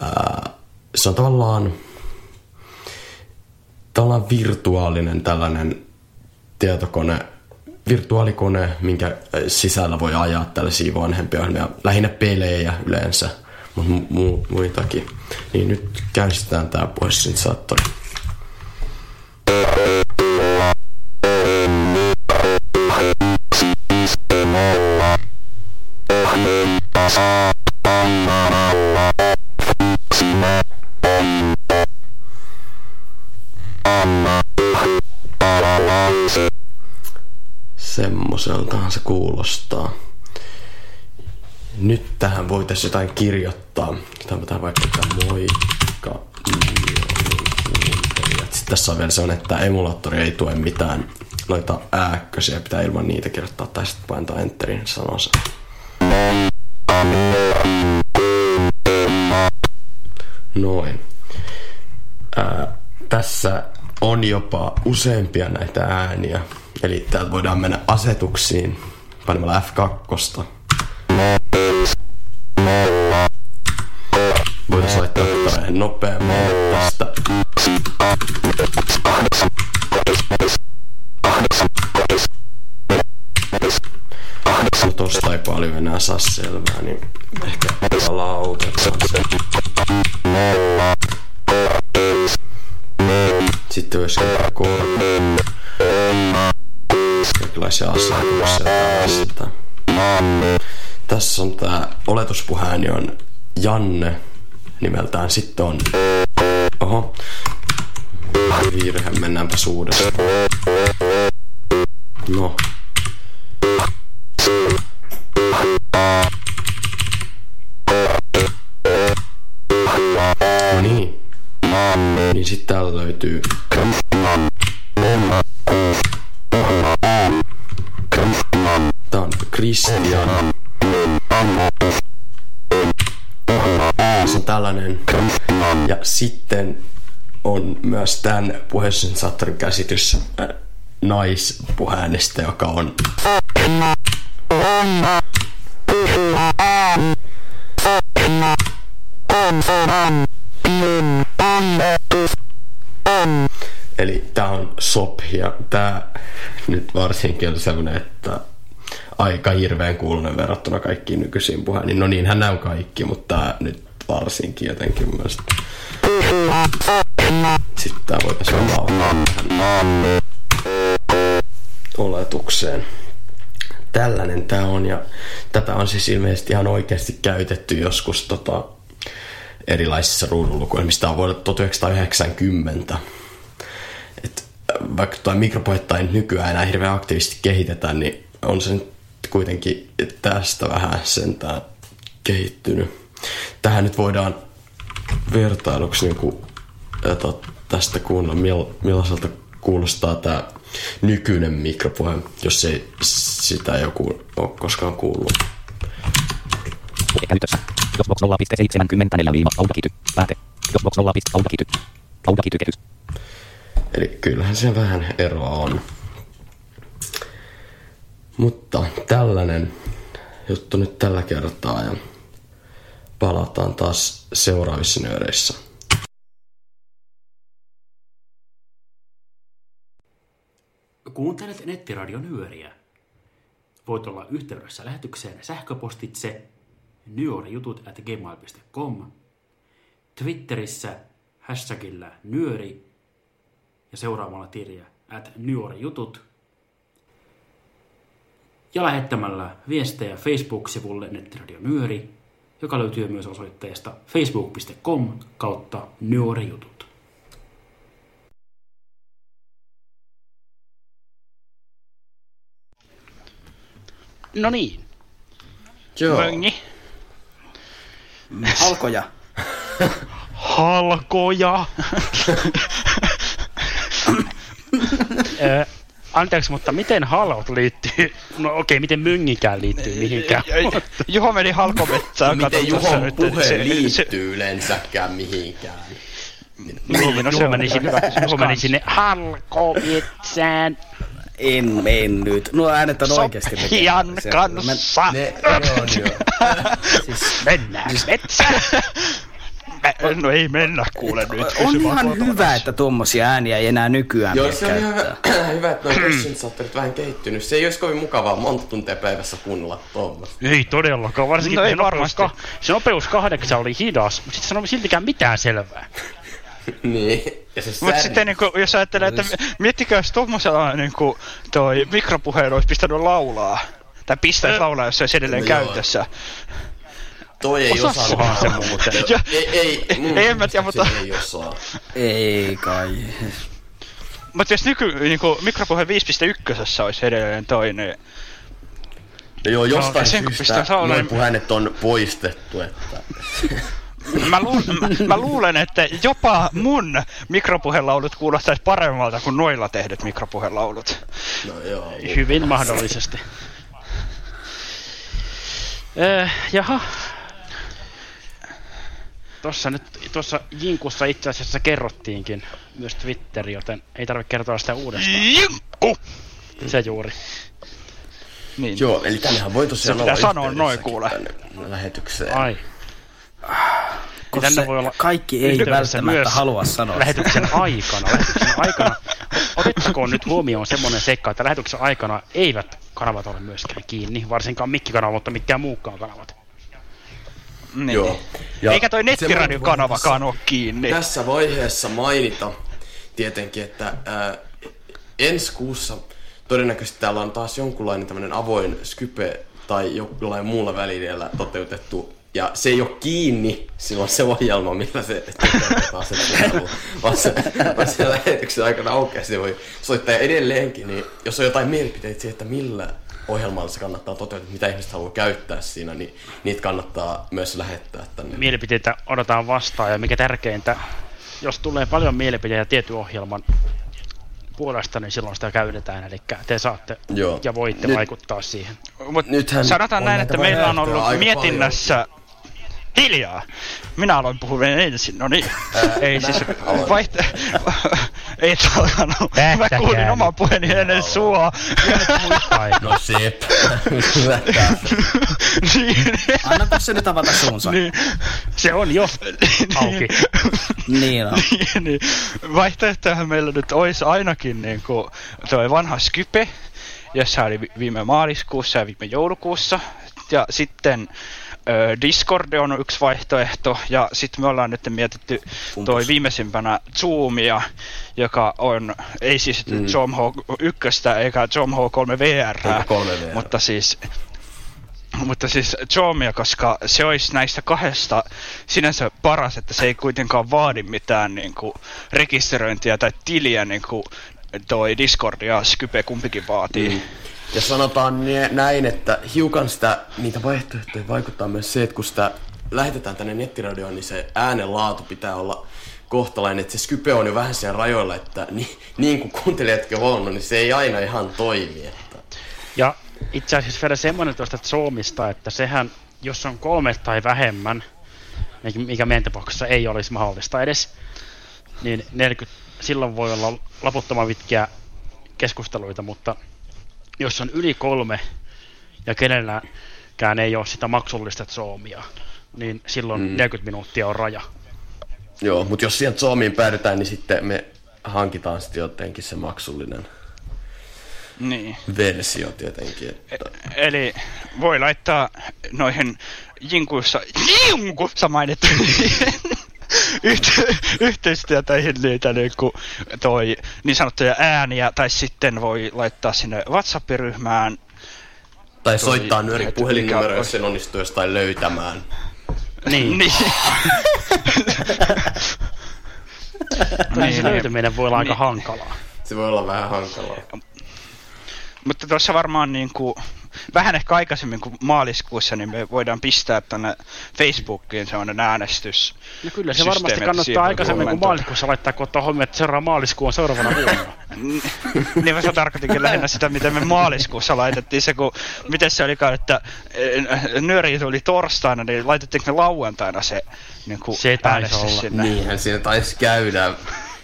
ää, se on tavallaan tavallaan virtuaalinen tällainen tietokone, virtuaalikone, minkä äh, sisällä voi ajaa tällaisia vanhempia ohjelmia, lähinnä pelejä yleensä, mutta mu- mu- muitakin. Niin nyt käynnistetään tämä puhesyntetisaattori. Semmoseltahan se kuulostaa. Nyt tähän voitaisiin jotain kirjoittaa. Tämä vaikka että moikka. Sitten tässä on vielä se että emulaattori ei tue mitään noita ääkkösiä, pitää ilman niitä kirjoittaa tai sitten paintaa enterin sanoo se. Noin. Ää, tässä on jopa useampia näitä ääniä. Eli täältä voidaan mennä asetuksiin panemalla F2. Voitaisiin laittaa tätä vähän nopeammin tästä. No tosta ei paljon enää saa selvää, niin ehkä palautetaan se. Sitten olisi korkeaa kaikenlaisia tällaista. Tässä on tää oletuspuhääni on Janne nimeltään. Sitten on... Oho. Virhe, mennäänpä uudestaan. No. No Niin sitten täällä löytyy Tää on Christian. Se on tällainen. Ja sitten on myös tämän puhesensaattorin käsitys äh, naispuhäänestä, joka on Eli tää on sop ja tää nyt varsinkin on sellainen, että aika hirveän kuulunen verrattuna kaikkiin nykyisiin puheen. Niin no niinhän nämä on kaikki, mutta tää nyt varsinkin jotenkin mielestä. Sitten tää voitaisiin tähän oletukseen. Tällainen tää on ja tätä on siis ilmeisesti ihan oikeasti käytetty joskus tota, erilaisissa ruudunlukuelmissa. Tää on vuodelta 1990 et vaikka tuo mikropuhetta ei nykyään enää hirveän aktiivisesti kehitetä, niin on se nyt kuitenkin tästä vähän sentään kehittynyt. Tähän nyt voidaan vertailuksi niin kuin, että tästä kuunnella, mill- millaiselta kuulostaa tämä nykyinen mikropuhe, jos ei sitä joku ole koskaan kuullut. Käytössä. Xbox 0.74 autakity. Pääte. Xbox 0. autakity. Autakity ketys. Eli kyllähän se vähän eroa on. Mutta tällainen juttu nyt tällä kertaa ja palataan taas seuraavissa nööreissä. Kuuntelet nettiradion nyöriä. Voit olla yhteydessä lähetykseen sähköpostitse nyorijutut at gmail.com, Twitterissä hashtagillä nyöri ja seuraamalla tiliä at nyorijutut ja lähettämällä viestejä Facebook-sivulle Nettiradio Nyöri, joka löytyy myös osoitteesta facebook.com kautta nyorijutut. No niin. Joo. Möngi. Halkoja. Halkoja. Anteeksi, mutta miten halot liittyy? No okei, okay, miten myngikään liittyy mihinkään? Juho meni halkometsään. Miten Juhon nyt, puhe se- liittyy yleensäkään mihinkään? Niin, no se Juho on meni sinne, Juho meni sinne halkometsään. En, en nyt. Nuo äänet on oikeesti Sopijan Se- kanssa. Ne, ne on jo. Mennään metsään. No ei mennä kuule nyt. On ihan hyvä, että tuommoisia ääniä ei enää nykyään Joo, se on ihan hyvä, hyvä että noin synthesizatorit vähän kehittynyt. Se ei olisi kovin mukavaa monta tuntia päivässä kuunnella tuommoista. Ei todellakaan, varsinkin No ei se, nopeus, ka- se nopeus kahdeksan oli hidas, mutta sitten sanomme siltikään mitään selvää. Niin. Mutta sitten niin kuin, jos ajattelee, että miettikää, jos tuommoisella niin kuin, toi mikropuheen olisi pistänyt laulaa. Tai pistäisi laulaa, jos se olisi edelleen No joo. Toi ei osaa. se muuten. Ja, Ei, ei, mun Ei, en mä tiedä, mutta- Ei osaa. Ei kai. mutta jos nyky, niin kuin, mikropuhe 5.1 olisi edelleen toinen, No joo, jostain sen kun syystä noin puhenet on poistettu, että... Mä, lu- mä, mä luulen, että jopa mun mikropuhelaulut kuulostaisi paremmalta kuin noilla tehdyt mikropuhelaulut. No joo. Hyvin mahdollisesti. Öö, jaha. Tuossa nyt, tuossa Jinkussa itse asiassa kerrottiinkin myös Twitteri, joten ei tarvitse kertoa sitä uudestaan. Jinkku! Se juuri. Niin. Joo, eli tännehän voi tosiaan Se pitää olla sanoa noin, kuule. Lähetykseen. Ai. Tänne se voi olla kaikki ei välttämättä halua sanoa. lähetyksen aikana. Lähetyksen aikana. Otettakoon nyt huomioon semmoinen seikka, että lähetyksen aikana eivät kanavat ole myöskään kiinni, varsinkaan mikkikanava, mutta mikään muukaan kanavat. Niin. Joo. Eikä toi nettiradiokanavakaan ole kiinni. Tässä vaiheessa mainita tietenkin, että ää, ensi kuussa todennäköisesti täällä on taas jonkunlainen tämmöinen avoin Skype tai jollain muulla välineellä toteutettu ja se ei ole kiinni silloin se ohjelma, millä se toteutetaan se puhelu, vaan se, vaan se lähetyksen aikana oikeasti voi soittaa ja edelleenkin, niin jos on jotain mielipiteitä siihen, että millä ohjelmalla se kannattaa toteuttaa, mitä ihmiset haluaa käyttää siinä, niin niitä kannattaa myös lähettää tänne. Mielipiteitä odotetaan vastaan ja mikä tärkeintä, jos tulee paljon mielipiteitä tietyn ohjelman puolesta, niin silloin sitä käytetään, eli te saatte Joo. ja voitte Nyt- vaikuttaa siihen. Mut Nythän sanotaan näin, että meillä on ollut mietinnässä Hiljaa! Minä aloin puhua ensin, no niin. Ei siis vaihte... Ei alkanut. Mä kuulin oman puheeni ennen sua. No tää. niin, Annako se nyt avata suunsa? niin, Se on jo auki. Niin on. niin, niin. Vaihtoehtojahan meillä nyt olisi ainakin niin kuin toi vanha Skype, jossa oli vi- viime maaliskuussa ja viime joulukuussa. Ja sitten Discord on yksi vaihtoehto, ja sitten me ollaan nyt mietitty toi viimeisimpänä Zoomia, joka on, ei siis mm. Zoom H1 eikä Zoom H3 VR, 3VR. mutta siis mutta siis Zoomia, koska se olisi näistä kahdesta sinänsä paras, että se ei kuitenkaan vaadi mitään niin kuin, rekisteröintiä tai tiliä, niin kuin toi Discord ja Skype kumpikin vaatii. Mm. Ja sanotaan näin, että hiukan sitä, niitä vaihtoehtoja vaikuttaa myös se, että kun sitä lähetetään tänne nettiradioon, niin se äänen laatu pitää olla kohtalainen, että se Skype on jo vähän siellä rajoilla, että niin, niin kuin kuuntelijatkin on huomannut, niin se ei aina ihan toimi. Että. Ja itse asiassa vielä semmoinen tuosta Zoomista, että sehän, jos on kolme tai vähemmän, mikä- mikä meidän tapauksessa ei olisi mahdollista edes, niin 40, silloin voi olla laputtoman pitkiä keskusteluita, mutta jos on yli kolme ja kenelläkään ei ole sitä maksullista Zoomia, niin silloin mm. 40 minuuttia on raja. Joo, mutta jos sieltä Zoomiin päädytään, niin sitten me hankitaan sitten jotenkin se maksullinen Niin. versio tietenkin. Että... Eli voi laittaa noihin jinkuissa, jinkuissa mainittu yhte, yhteistyötöihin niitä niin kuin toi niin sanottuja ääniä, tai sitten voi laittaa sinne WhatsApp-ryhmään. Tai soittaa nyöri että puhelinnumero, mikä jos sen onnistuu jostain löytämään. Niin, niin. niin se löytyminen voi olla aika Niin. hankalaa. Se voi olla vähän hankalaa. Mutta tuossa varmaan niin kuin, vähän ehkä aikaisemmin kuin maaliskuussa, niin me voidaan pistää tänne Facebookiin sellainen äänestys. No kyllä se varmasti kannattaa aikaisemmin kuin maaliskuussa laittaa, kun ottaa huomioon, että seuraava maaliskuu on seuraavana vuonna. niin mä tarkoitinkin lähinnä sitä, miten me maaliskuussa laitettiin se, kun miten se olikaan, että eh, nyöri tuli torstaina, niin laitettiinko me lauantaina se, niin kuin Se taisi äänestys olla. sinne? Niinhän siinä taisi käydä.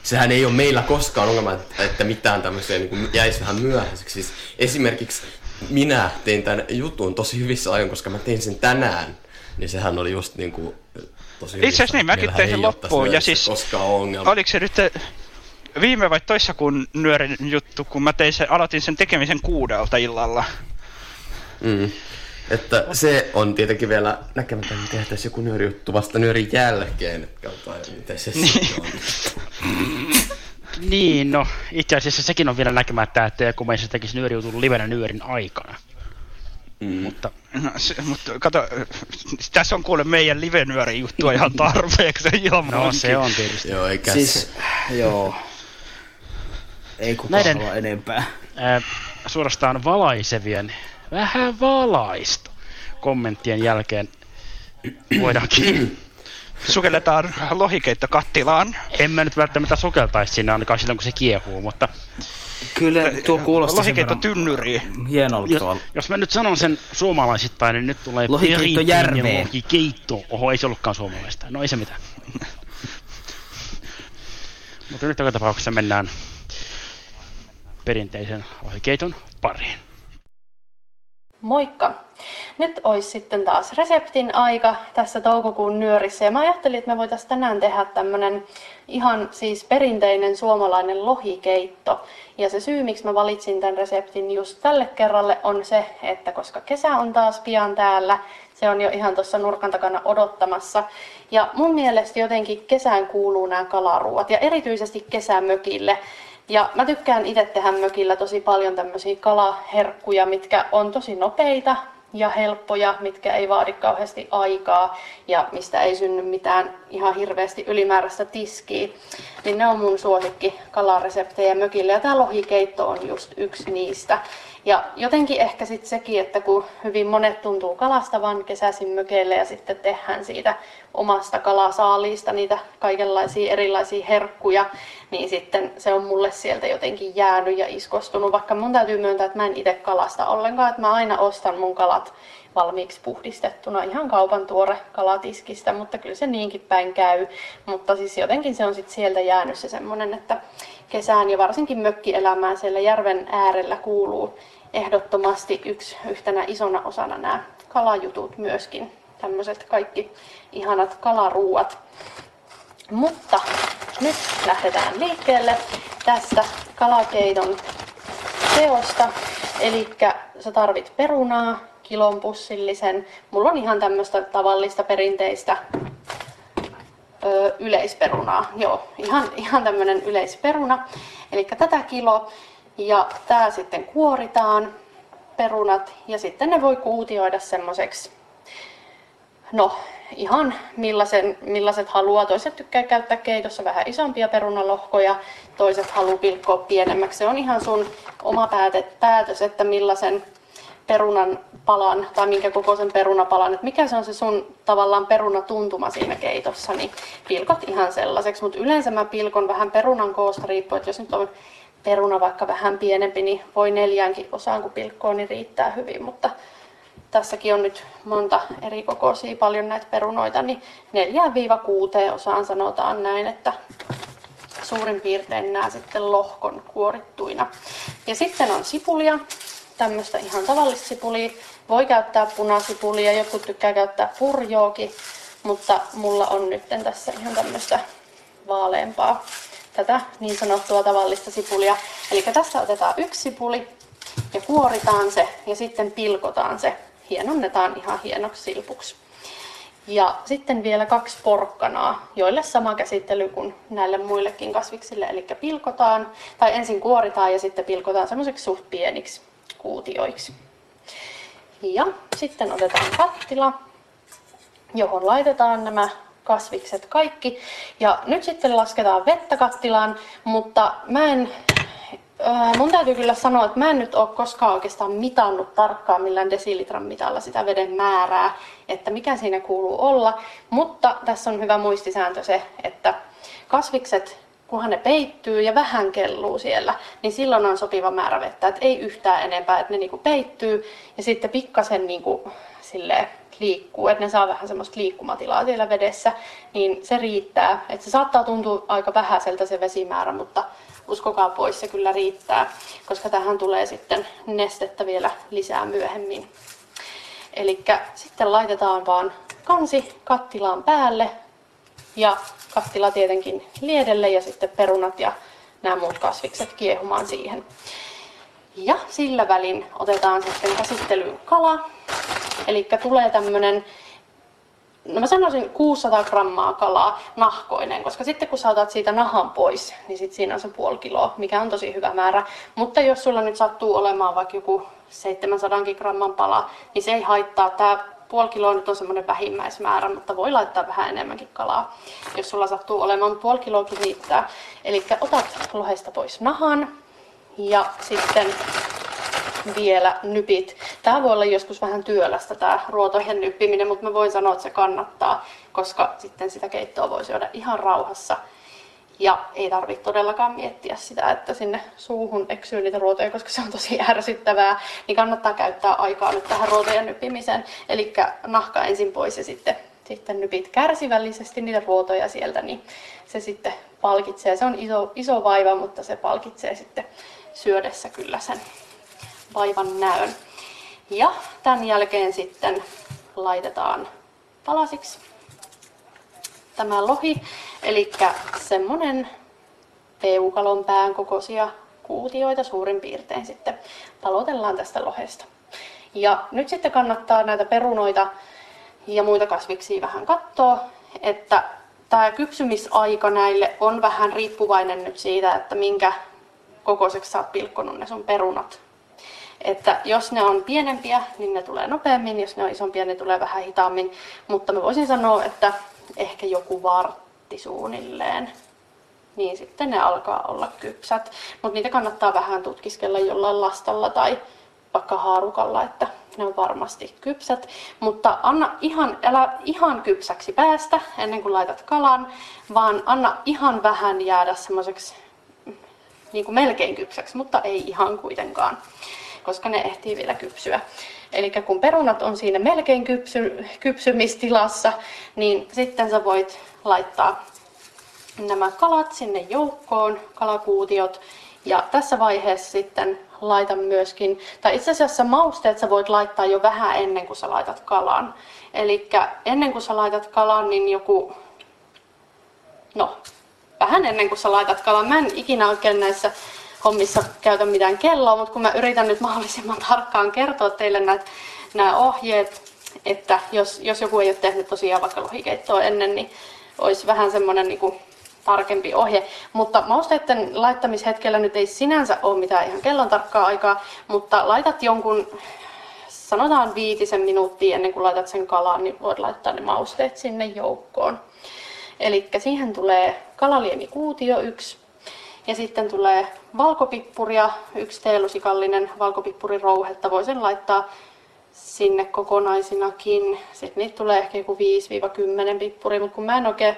Sehän ei ole meillä koskaan ongelma, että- mitään tämmöisiä niin jäisi vähän myöhäiseksi. Siis esimerkiksi minä tein tämän jutun tosi hyvissä ajoin, koska mä tein sen tänään. Niin sehän oli just niin kuin, tosi Itse asiassa niin, mäkin tein sen loppuun, ja siis- Koskaan ongelma. Oliko se nyt viime vai toissa kun nyörin juttu, kun mä tein sen, aloitin sen tekemisen kuudelta illalla. Mm. Että se on tietenkin vielä näkemättä, että tehtäisiin joku nyörijuttu vasta nyörin jälkeen. että Katsotaan, miten se sitten on. Niin, no itse asiassa sekin on vielä näkemättä, että joku meistä tekisi nyöriutun livenä nyörin aikana. Mm. Mutta No, se, mutta kato, tässä on kuule meidän live juttua ihan tarpeeksi ilman no se on tietysti. Joo, eikä Siis, se. joo. Ei kukaan Näiden- halua enempää. Ää, suorastaan valaisevien, vähän valaista kommenttien jälkeen voidaankin. Sukelletaan lohikeitto kattilaan. En mä nyt välttämättä sukeltaisi sinne ainakaan silloin, kun se kiehuu, mutta Kyllä tuo kuulostaa Lohikeitto tynnyriin. hienolta jos, tuolla. jos mä nyt sanon sen suomalaisittain, niin nyt tulee Lohikeitto järveen. lohikeitto. Oho, ei se ollutkaan suomalaista. No ei se mitään. Mutta nyt joka tapauksessa mennään perinteisen lohikeiton pariin. Moikka! Nyt olisi sitten taas reseptin aika tässä toukokuun nyörissä ja mä ajattelin, että me voitaisiin tänään tehdä tämmönen ihan siis perinteinen suomalainen lohikeitto. Ja se syy, miksi mä valitsin tämän reseptin just tälle kerralle on se, että koska kesä on taas pian täällä, se on jo ihan tuossa nurkan takana odottamassa. Ja mun mielestä jotenkin kesään kuuluu nämä kalaruuat ja erityisesti kesämökille. Ja mä tykkään itse tehdä mökillä tosi paljon tämmöisiä kalaherkkuja, mitkä on tosi nopeita ja helppoja, mitkä ei vaadi kauheasti aikaa ja mistä ei synny mitään ihan hirveästi ylimääräistä tiskiä. Niin ne on mun suosikki kalareseptejä mökillä ja tää lohikeitto on just yksi niistä. Ja jotenkin ehkä sitten sekin, että kun hyvin monet tuntuu kalastavan kesäisin mökeille ja sitten tehdään siitä omasta kalasaaliista niitä kaikenlaisia erilaisia herkkuja, niin sitten se on mulle sieltä jotenkin jäänyt ja iskostunut, vaikka mun täytyy myöntää, että mä en itse kalasta ollenkaan, että mä aina ostan mun kalat valmiiksi puhdistettuna, ihan kaupan tuore kalatiskistä, mutta kyllä se niinkin päin käy. Mutta siis jotenkin se on sitten sieltä jäänyt se semmoinen, että kesään ja varsinkin mökkielämään siellä järven äärellä kuuluu ehdottomasti yksi yhtenä isona osana nämä kalajutut myöskin, tämmöiset kaikki ihanat kalaruuat. Mutta nyt lähdetään liikkeelle tästä kalakeiton teosta. Eli sä tarvit perunaa, kilon pussillisen. Mulla on ihan tämmöistä tavallista perinteistä ö, yleisperunaa. Joo, ihan, ihan tämmöinen yleisperuna. Eli tätä kilo. Ja tää sitten kuoritaan perunat ja sitten ne voi kuutioida semmoiseksi no ihan millaisen, millaiset haluaa. Toiset tykkää käyttää keitossa vähän isompia perunalohkoja, toiset haluaa pilkkoa pienemmäksi. Se on ihan sun oma päätös, että millaisen perunan palan tai minkä kokoisen perunapalan, että mikä se on se sun tavallaan perunatuntuma siinä keitossa, niin pilkot ihan sellaiseksi. Mutta yleensä mä pilkon vähän perunan koosta riippuen, että jos nyt on peruna vaikka vähän pienempi, niin voi neljäänkin osaan kun pilkkoo, niin riittää hyvin. Mutta tässäkin on nyt monta eri kokoisia paljon näitä perunoita, niin 4-6 osaan sanotaan näin, että suurin piirtein nämä sitten lohkon kuorittuina. Ja sitten on sipulia, tämmöistä ihan tavallista sipulia. Voi käyttää punasipulia, jotkut tykkää käyttää purjookin, mutta mulla on nyt tässä ihan tämmöistä vaaleampaa tätä niin sanottua tavallista sipulia. Eli tässä otetaan yksi sipuli ja kuoritaan se ja sitten pilkotaan se hienonnetaan ihan hienoksi silpuksi. Ja sitten vielä kaksi porkkanaa, joille sama käsittely kuin näille muillekin kasviksille, eli pilkotaan, tai ensin kuoritaan ja sitten pilkotaan semmoiseksi suht pieniksi kuutioiksi. Ja sitten otetaan kattila, johon laitetaan nämä kasvikset kaikki. Ja nyt sitten lasketaan vettä kattilaan, mutta mä en mun täytyy kyllä sanoa, että mä en nyt ole koskaan oikeastaan mitannut tarkkaan millään desilitran mitalla sitä veden määrää, että mikä siinä kuuluu olla. Mutta tässä on hyvä muistisääntö se, että kasvikset, kunhan ne peittyy ja vähän kelluu siellä, niin silloin on sopiva määrä vettä. Että ei yhtään enempää, että ne niinku peittyy ja sitten pikkasen niinku silleen liikkuu, että ne saa vähän semmoista liikkumatilaa siellä vedessä, niin se riittää. Että se saattaa tuntua aika vähäiseltä se vesimäärä, mutta uskokaa pois, se kyllä riittää, koska tähän tulee sitten nestettä vielä lisää myöhemmin. Eli sitten laitetaan vaan kansi kattilaan päälle ja kattila tietenkin liedelle ja sitten perunat ja nämä muut kasvikset kiehumaan siihen. Ja sillä välin otetaan sitten käsittelyyn kala. Eli tulee tämmönen no mä sanoisin 600 grammaa kalaa nahkoinen, koska sitten kun sä otat siitä nahan pois, niin sit siinä on se puoli kiloa, mikä on tosi hyvä määrä. Mutta jos sulla nyt sattuu olemaan vaikka joku 700 gramman pala, niin se ei haittaa. Tämä puoli kiloa nyt on semmoinen vähimmäismäärä, mutta voi laittaa vähän enemmänkin kalaa, jos sulla sattuu olemaan, puoli kiloakin riittää. Eli otat lohesta pois nahan ja sitten vielä nypit. Tämä voi olla joskus vähän työlästä tämä ruotojen nyppiminen, mutta mä voin sanoa, että se kannattaa, koska sitten sitä keittoa voi syödä ihan rauhassa. Ja ei tarvitse todellakaan miettiä sitä, että sinne suuhun eksyy niitä ruotoja, koska se on tosi ärsyttävää. Niin kannattaa käyttää aikaa nyt tähän ruotojen nyppimiseen. Eli nahka ensin pois ja sitten, sitten nypit kärsivällisesti niitä ruotoja sieltä, niin se sitten palkitsee. Se on iso, iso vaiva, mutta se palkitsee sitten syödessä kyllä sen vaivan näön. Ja tämän jälkeen sitten laitetaan palasiksi tämä lohi, eli semmonen peukalon pään kokoisia kuutioita suurin piirtein sitten palotellaan tästä lohesta. Ja nyt sitten kannattaa näitä perunoita ja muita kasviksia vähän katsoa, että tämä kypsymisaika näille on vähän riippuvainen nyt siitä, että minkä kokoiseksi sä oot pilkkonut ne sun perunat että jos ne on pienempiä, niin ne tulee nopeammin, jos ne on isompia, ne tulee vähän hitaammin. Mutta mä voisin sanoa, että ehkä joku vartti suunnilleen, niin sitten ne alkaa olla kypsät. Mutta niitä kannattaa vähän tutkiskella jollain lastalla tai vaikka haarukalla, että ne on varmasti kypsät. Mutta anna ihan, älä ihan kypsäksi päästä ennen kuin laitat kalan, vaan anna ihan vähän jäädä semmoiseksi niin kuin melkein kypsäksi, mutta ei ihan kuitenkaan koska ne ehtii vielä kypsyä. Eli kun perunat on siinä melkein kypsy, kypsymistilassa, niin sitten sä voit laittaa nämä kalat sinne joukkoon, kalakuutiot. Ja tässä vaiheessa sitten laitan myöskin, tai itse asiassa mausteet sä voit laittaa jo vähän ennen kuin sä laitat kalan. Eli ennen kuin sä laitat kalan, niin joku, no vähän ennen kuin sä laitat kalan. Mä en ikinä oikein näissä hommissa käytä mitään kelloa, mutta kun mä yritän nyt mahdollisimman tarkkaan kertoa teille näitä, nämä ohjeet, että jos, jos joku ei ole tehnyt tosiaan vaikka lohikeittoa ennen, niin olisi vähän semmoinen niin kuin tarkempi ohje. Mutta mausteiden laittamishetkellä nyt ei sinänsä ole mitään ihan kellon tarkkaa aikaa, mutta laitat jonkun, sanotaan viitisen minuuttia ennen kuin laitat sen kalaan, niin voit laittaa ne mausteet sinne joukkoon. Eli siihen tulee kalaliemikuutio yksi, ja sitten tulee valkopippuria, yksi teelusikallinen valkopippurirouhetta. Voi sen laittaa sinne kokonaisinakin. Sitten niitä tulee ehkä joku 5-10 pippuri, mutta kun mä en oikein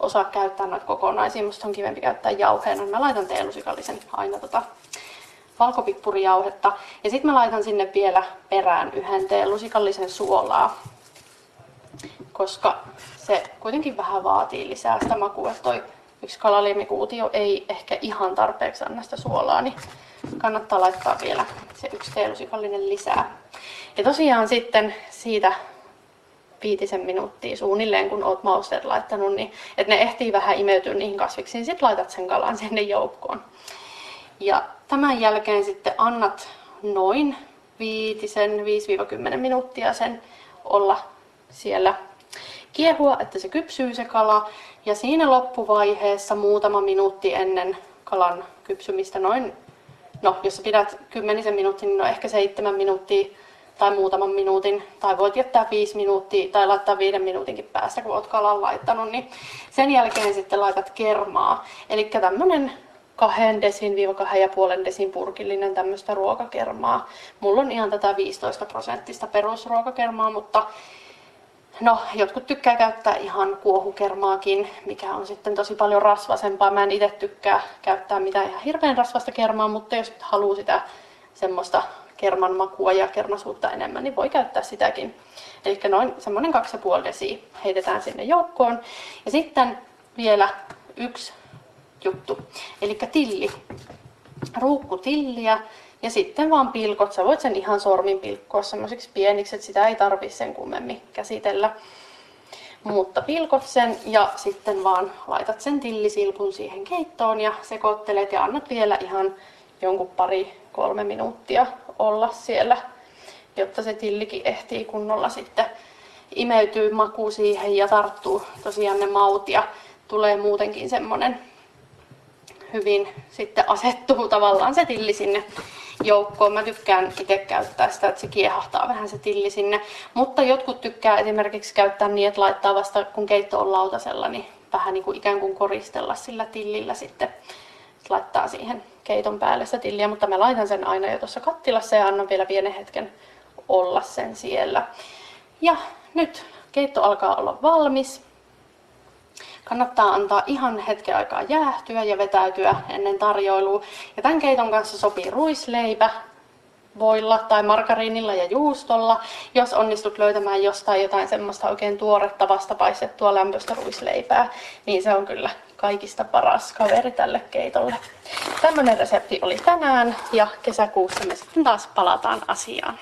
osaa käyttää noita kokonaisia, musta on kivempi käyttää jauheena, niin mä laitan teelusikallisen aina tota valkopippurijauhetta. Ja sitten mä laitan sinne vielä perään yhden teelusikallisen suolaa, koska se kuitenkin vähän vaatii lisää sitä makua. Toi yksi kalaliemikuutio ei ehkä ihan tarpeeksi anna sitä suolaa, niin kannattaa laittaa vielä se yksi teelusikallinen lisää. Ja tosiaan sitten siitä viitisen minuuttia suunnilleen, kun oot mausteet laittanut, niin että ne ehtii vähän imeytyä niihin kasviksiin, sitten laitat sen kalan sinne joukkoon. Ja tämän jälkeen sitten annat noin viitisen, 5-10 minuuttia sen olla siellä kiehua, että se kypsyy se kala. Ja siinä loppuvaiheessa muutama minuutti ennen kalan kypsymistä, noin, no jos pidät kymmenisen minuuttia, niin no ehkä seitsemän minuuttia tai muutaman minuutin, tai voit jättää viisi minuuttia tai laittaa viiden minuutinkin päästä, kun oot kalan laittanut, niin sen jälkeen sitten laitat kermaa. Eli tämmönen kahden desin viiva kahden ja puolen desin purkillinen tämmöistä ruokakermaa. Mulla on ihan tätä 15 prosenttista perusruokakermaa, mutta No, jotkut tykkää käyttää ihan kuohukermaakin, mikä on sitten tosi paljon rasvasempaa. Mä en itse tykkää käyttää mitään ihan hirveän rasvasta kermaa, mutta jos haluaa sitä semmoista kerman makua ja kermasuutta enemmän, niin voi käyttää sitäkin. Eli noin semmoinen 2,5 desi heitetään sinne joukkoon. Ja sitten vielä yksi juttu, eli tilli. Ruukkutilliä ja sitten vaan pilkot, sä voit sen ihan sormin pilkkoa semmoisiksi pieniksi, että sitä ei tarvitse sen kummemmin käsitellä. Mutta pilkot sen ja sitten vaan laitat sen tillisilpun siihen keittoon ja sekoittelet ja annat vielä ihan jonkun pari kolme minuuttia olla siellä, jotta se tillikin ehtii kunnolla sitten imeytyy maku siihen ja tarttuu tosiaan ne maut ja tulee muutenkin semmonen hyvin sitten asettuu tavallaan se tilli sinne joukkoon. Mä tykkään itse käyttää sitä, että se kiehahtaa vähän se tilli sinne. Mutta jotkut tykkää esimerkiksi käyttää niin, että laittaa vasta kun keitto on lautasella, niin vähän niin kuin ikään kuin koristella sillä tillillä sitten. Laittaa siihen keiton päälle sitä tilliä, mutta mä laitan sen aina jo tuossa kattilassa ja annan vielä pienen hetken olla sen siellä. Ja nyt keitto alkaa olla valmis. Kannattaa antaa ihan hetken aikaa jäähtyä ja vetäytyä ennen tarjoilua. Ja tämän keiton kanssa sopii ruisleipä, voilla tai margariinilla ja juustolla, jos onnistut löytämään jostain jotain semmoista oikein tuoretta vastapaistettua lämpöistä ruisleipää, niin se on kyllä kaikista paras kaveri tälle keitolle. Tämmöinen resepti oli tänään ja kesäkuussa me sitten taas palataan asiaan.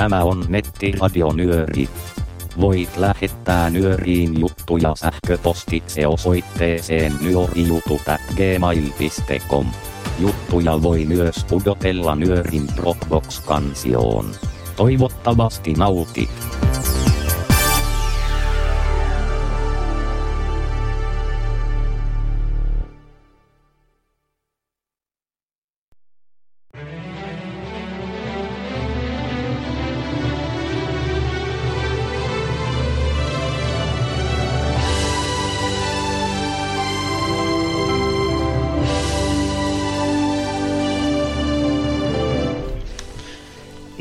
Tämä on nettiradio Nyöri. Voit lähettää Nyöriin juttuja sähköpostitse osoitteeseen nyörijutut.gmail.com. Juttuja voi myös pudotella Nyörin Dropbox-kansioon. Toivottavasti nautit.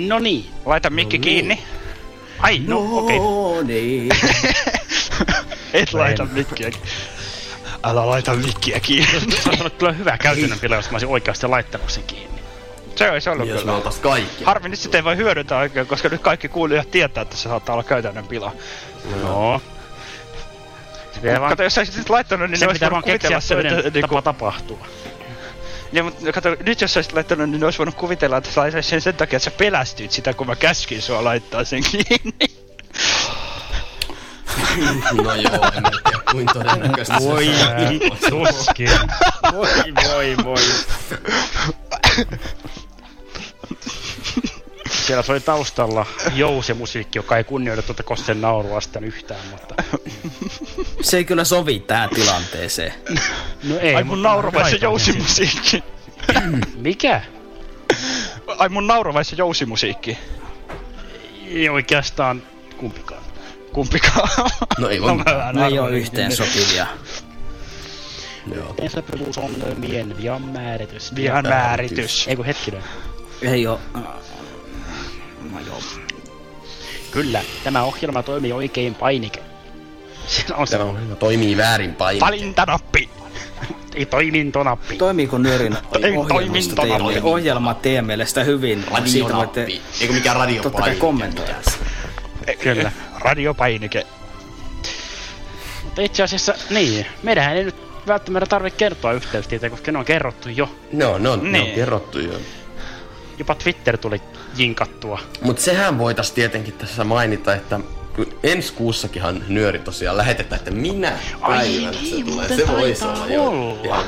No niin. Laita mikki kiinni. Ai, no, okei. No niin. Et No laita mikkiä kiinni. Älä laita mikkiä kiinni. Se olisi ollut kyllä hyvä käytännön pila, jos mä olisin oikeasti laittanut sen kiinni. Se olisi ollut Jos kyllä. oltais kaikki. Harmi nyt sitä ei voi hyödyntää oikein, koska nyt kaikki kuulijat tietää, että se saattaa olla käytännön pila. No. Se vaan, Kato, jos sä olisit laittanut, niin se ne olisi voinut keksiä kuvitella toinen että... tapa Niinku, tapahtua. Ja, mutta kato, nyt jos olisit laittanut, niin olisi voinut kuvitella, että sä laitat sen sen takia, että sä pelästyit sitä, kun mä käskin sua laittaa sen kiinni. No joo, en tiedä kuin todennäköistä se Voi on. tuskin. Voi, voi, voi. Siellä soi taustalla jousimusiikki, joka ei kunnioita tuota Kosten nauruasta yhtään, mutta... Se ei kyllä sovi tähän tilanteeseen. No ei, Ai mun nauru vai se jousimusiikki? Mikä? Ai mun nauru vai se jousimusiikki? Ei oikeastaan kumpikaan. Kumpikaan. No ei voi. Ne ei ole yhteen sopivia. Joo. Sopivuus on mien vian määritys. Vihan määritys. Ei kun hetkinen. Ei oo... No joo. Kyllä, tämä ohjelma toimii oikein painike. Siinä on se Tämä on hyvä. Toimii väärin paine. Valintanappi. ei toimintonappi. Toimiiko Nyörin ohjelma teidän mielestä hyvin? Siitä voitte Radionappi. Eikö mikään radiopaine? totta kai kommentoida. Kyllä. Radiopainike. Mutta itse asiassa, niin, meidän ei nyt välttämättä tarvitse kertoa yhteystietoja, koska ne on kerrottu jo. No, ne on, ne on Niin. kerrottu jo. Jopa Twitter tuli jinkattua. Mutta sehän voitais tietenkin tässä mainita, että ensi kuussakinhan nyöri tosiaan lähetetään, että minä Ai päivänä se niin, tulee. Se voisi olla jo ihan.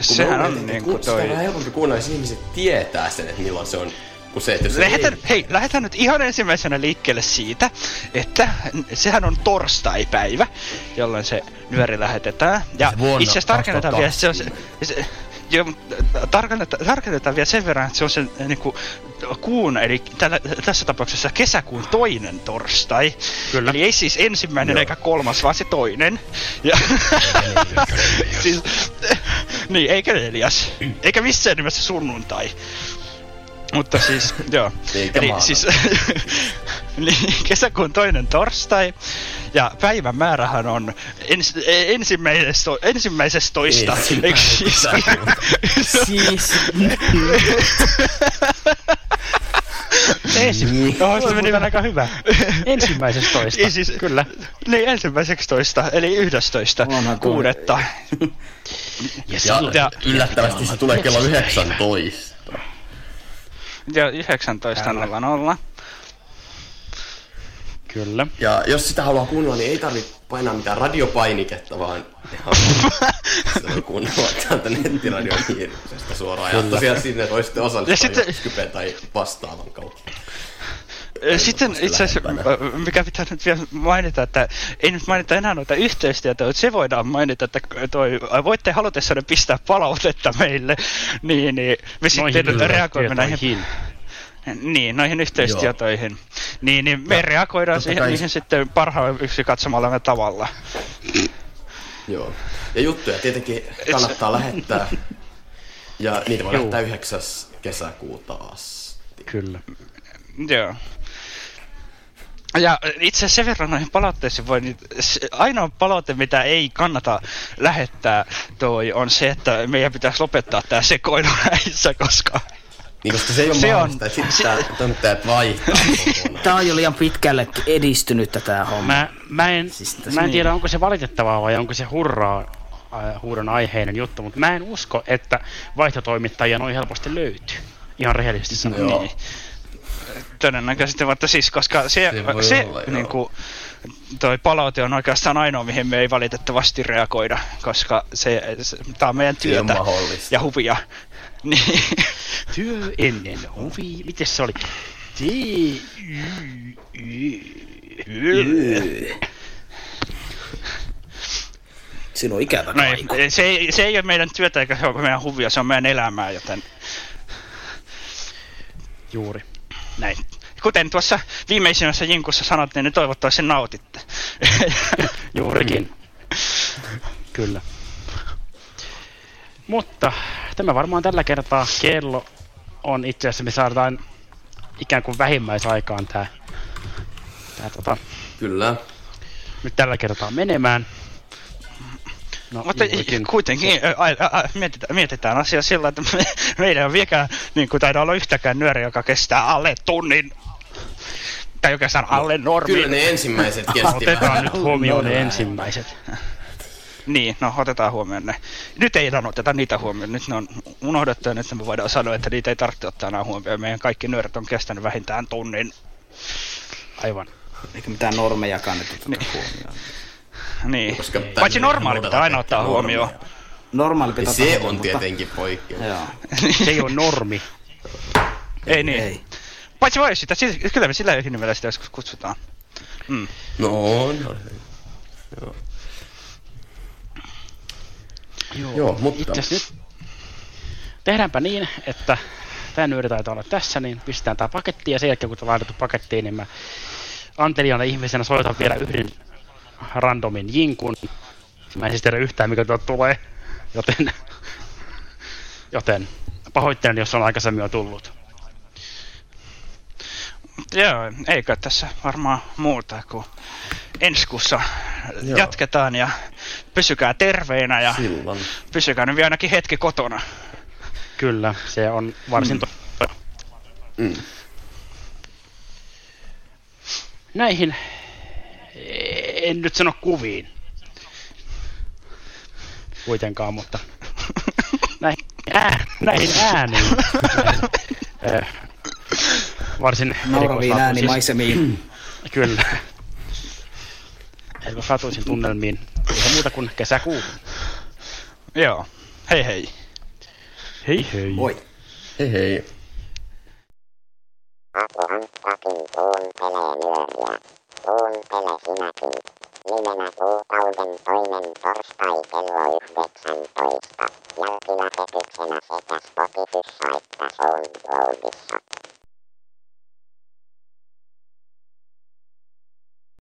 Sehän on Sitä on toi... vähän helpompi kuunnella, jos ihmiset tietää sen, että milloin se on. Se, että Lähetän, ei, hei, lähetän nyt ihan ensimmäisenä liikkeelle siitä, että sehän on torstai-päivä, jolloin se nyöri lähetetään. Ja Se itse asiassa tarkennetaan vielä, se on se, 2020. se Joo, mutta tarkennetaan, tarkennetaan vielä sen verran, että se on se niin kuin, kuun, eli tällä, tässä tapauksessa kesäkuun toinen torstai. Kyllä. Eli ei siis ensimmäinen eikä kolmas, vaan se toinen. Ja, siis, niin, eikä neljäs. Eikä missään nimessä sunnuntai. Mutta siis, joo. Eikä Eli maanantai. siis, kesäkuun toinen torstai. Ja päivän määrähän on ens, ensimmäisestä, ensimmäisestoista. Ensimmäinen Eikö siis? Siis... Ensimmäinen. Joo, se meni aika hyvä. Ensimmäisestä toista. Ei siis, Kyllä. Niin, ensimmäiseksi toista, eli yhdestoista kuudetta. Ja, Ja- yllättävästi se tulee kello 19. Ja 19.00. kyllä. Ja jos sitä haluaa kuunnella, niin ei tarvitse painaa mitään radiopainiketta, vaan ihan se voi kuunnella täältä nettiradion hiirisestä suoraan. Ja tosiaan sinne voisitte Ja osallistua sitten- jo Skype tai vastaavan kautta. Sitten itse asiassa, mikä pitää nyt vielä mainita, että ei nyt mainita enää noita yhteystietoja, mutta se voidaan mainita, että toi, voitte halutessanne pistää palautetta meille, niin, niin me sitten reagoimme näihin. Niin, noihin yhteystietoihin. Niin, niin me Ja reagoidaan siihen, kai- niihin sitten parhaaksi katsomallamme tavalla. Joo. Ja juttuja tietenkin kannattaa lähettää. Ja niitä voi Juu. lähettää 9. kesäkuuta asti. Kyllä. Joo. Ja itse sen verran noihin palautteisiin voi, niin ainoa palaute, mitä ei kannata lähettää toi, on se, että meidän pitäisi lopettaa tämä sekoilu näissä, koska Niin koska se ei ole Se on- mahdollista, että sitten toimittajat vaihtaa. Tää on jo liian pitkälle edistynyt tää homma. Mä, mä, en, Siis mä en niin. tiedä, onko se valitettavaa vai onko se hurraa äh, huudon aiheinen juttu, mutta mä en usko, että vaihtotoimittajia noin helposti löytyy. Ihan rehellisesti sanoen. Niin, todennäköisesti, mutta siis koska se, Se se olla, niin kuin, toi palaute on oikeastaan ainoa, mihin me ei valitettavasti reagoida, koska se, se tää on meidän työtä ja huvia. Niin. Työ ennen huvi. Miten se oli? T. Siinä on ikävä No ei, se, ei, se ei ole meidän työtä eikä se ole meidän huvia, se on meidän elämää, joten Juuri. näin. Kuten tuossa viimeisimmässä jinkussa sanottiin, niin toivottavasti nautitte. Juurikin. Kyllä. Mutta tämä varmaan tällä kertaa kello on itse asiassa, me saadaan ikään kuin vähimmäisaikaan tää, tää tota, Kyllä. nyt tällä kertaa menemään. No, Mutta juurikin. kuitenkin ä, ä, ä, mietitään, mietitään asiaa sillä, että me, meillä ei ole vieläkään niin kuin taida olla yhtäkään nyöri, joka kestää alle tunnin. Tai oikeastaan alle normin. Kyllä ne ensimmäiset kesti Otetaan nyt huomioon ne ensimmäiset. Niin, no otetaan huomioon ne. Nyt ei enää oteta niitä huomioon. Nyt ne on unohdettu ja nyt me voidaan sanoa, että niitä ei tarvitse ottaa enää huomioon. Meidän kaikki nyörit on kestänyt vähintään tunnin. Aivan. Eikä mitään normejakaan nyt oteta Niin. huomioon. Niin. Koska Paitsi normaali pitää aina ottaa huomioon. normeja. Normaali pitää Se on mutta- tietenkin poikkeus. Joo. Se ei ole normi. Ei niin. Ei. Paitsi voi sitä, siis- kyllä me sillä nimellä sitä joskus kutsutaan. Mm. No, no. Joo. Joo, mutta Itse tehdäänpä niin, että tämä nyöri taitaa olla tässä, niin pistetään tämä paketti ja sen jälkeen kun tämä laitettu pakettiin, niin mä antelijana ihmisenä soitan vielä yhden randomin jinkun. Mä en siis tiedä yhtään mikä tuolta tulee, joten, joten pahoittelen, jos on aikaisemmin jo tullut. Joo, eikö tässä varmaan muuta kuin ensi kuussa Joo. jatketaan ja pysykää terveinä ja silloin. pysykää nyt vielä ainakin hetki kotona. Kyllä, se on varsin mm. Mm. Näihin, en nyt sano kuviin, kuitenkaan, mutta näihin, ää, näihin ääniin. Varsin Nauraviin äänimaisemiin. Kyllä. Erikoislaatuisiin tunnelmiin. Ei se muuta kuin kesäkuu. Joo, hei hei. Hei hei. Moi. Hei hei. Kuuntelee nyöriä. Kuuntele sinäkin. Nimenä kuukauden toinen torstai kello 19. Jälkilähetyksenä sekä Spotifyssa että SoundCloudissa.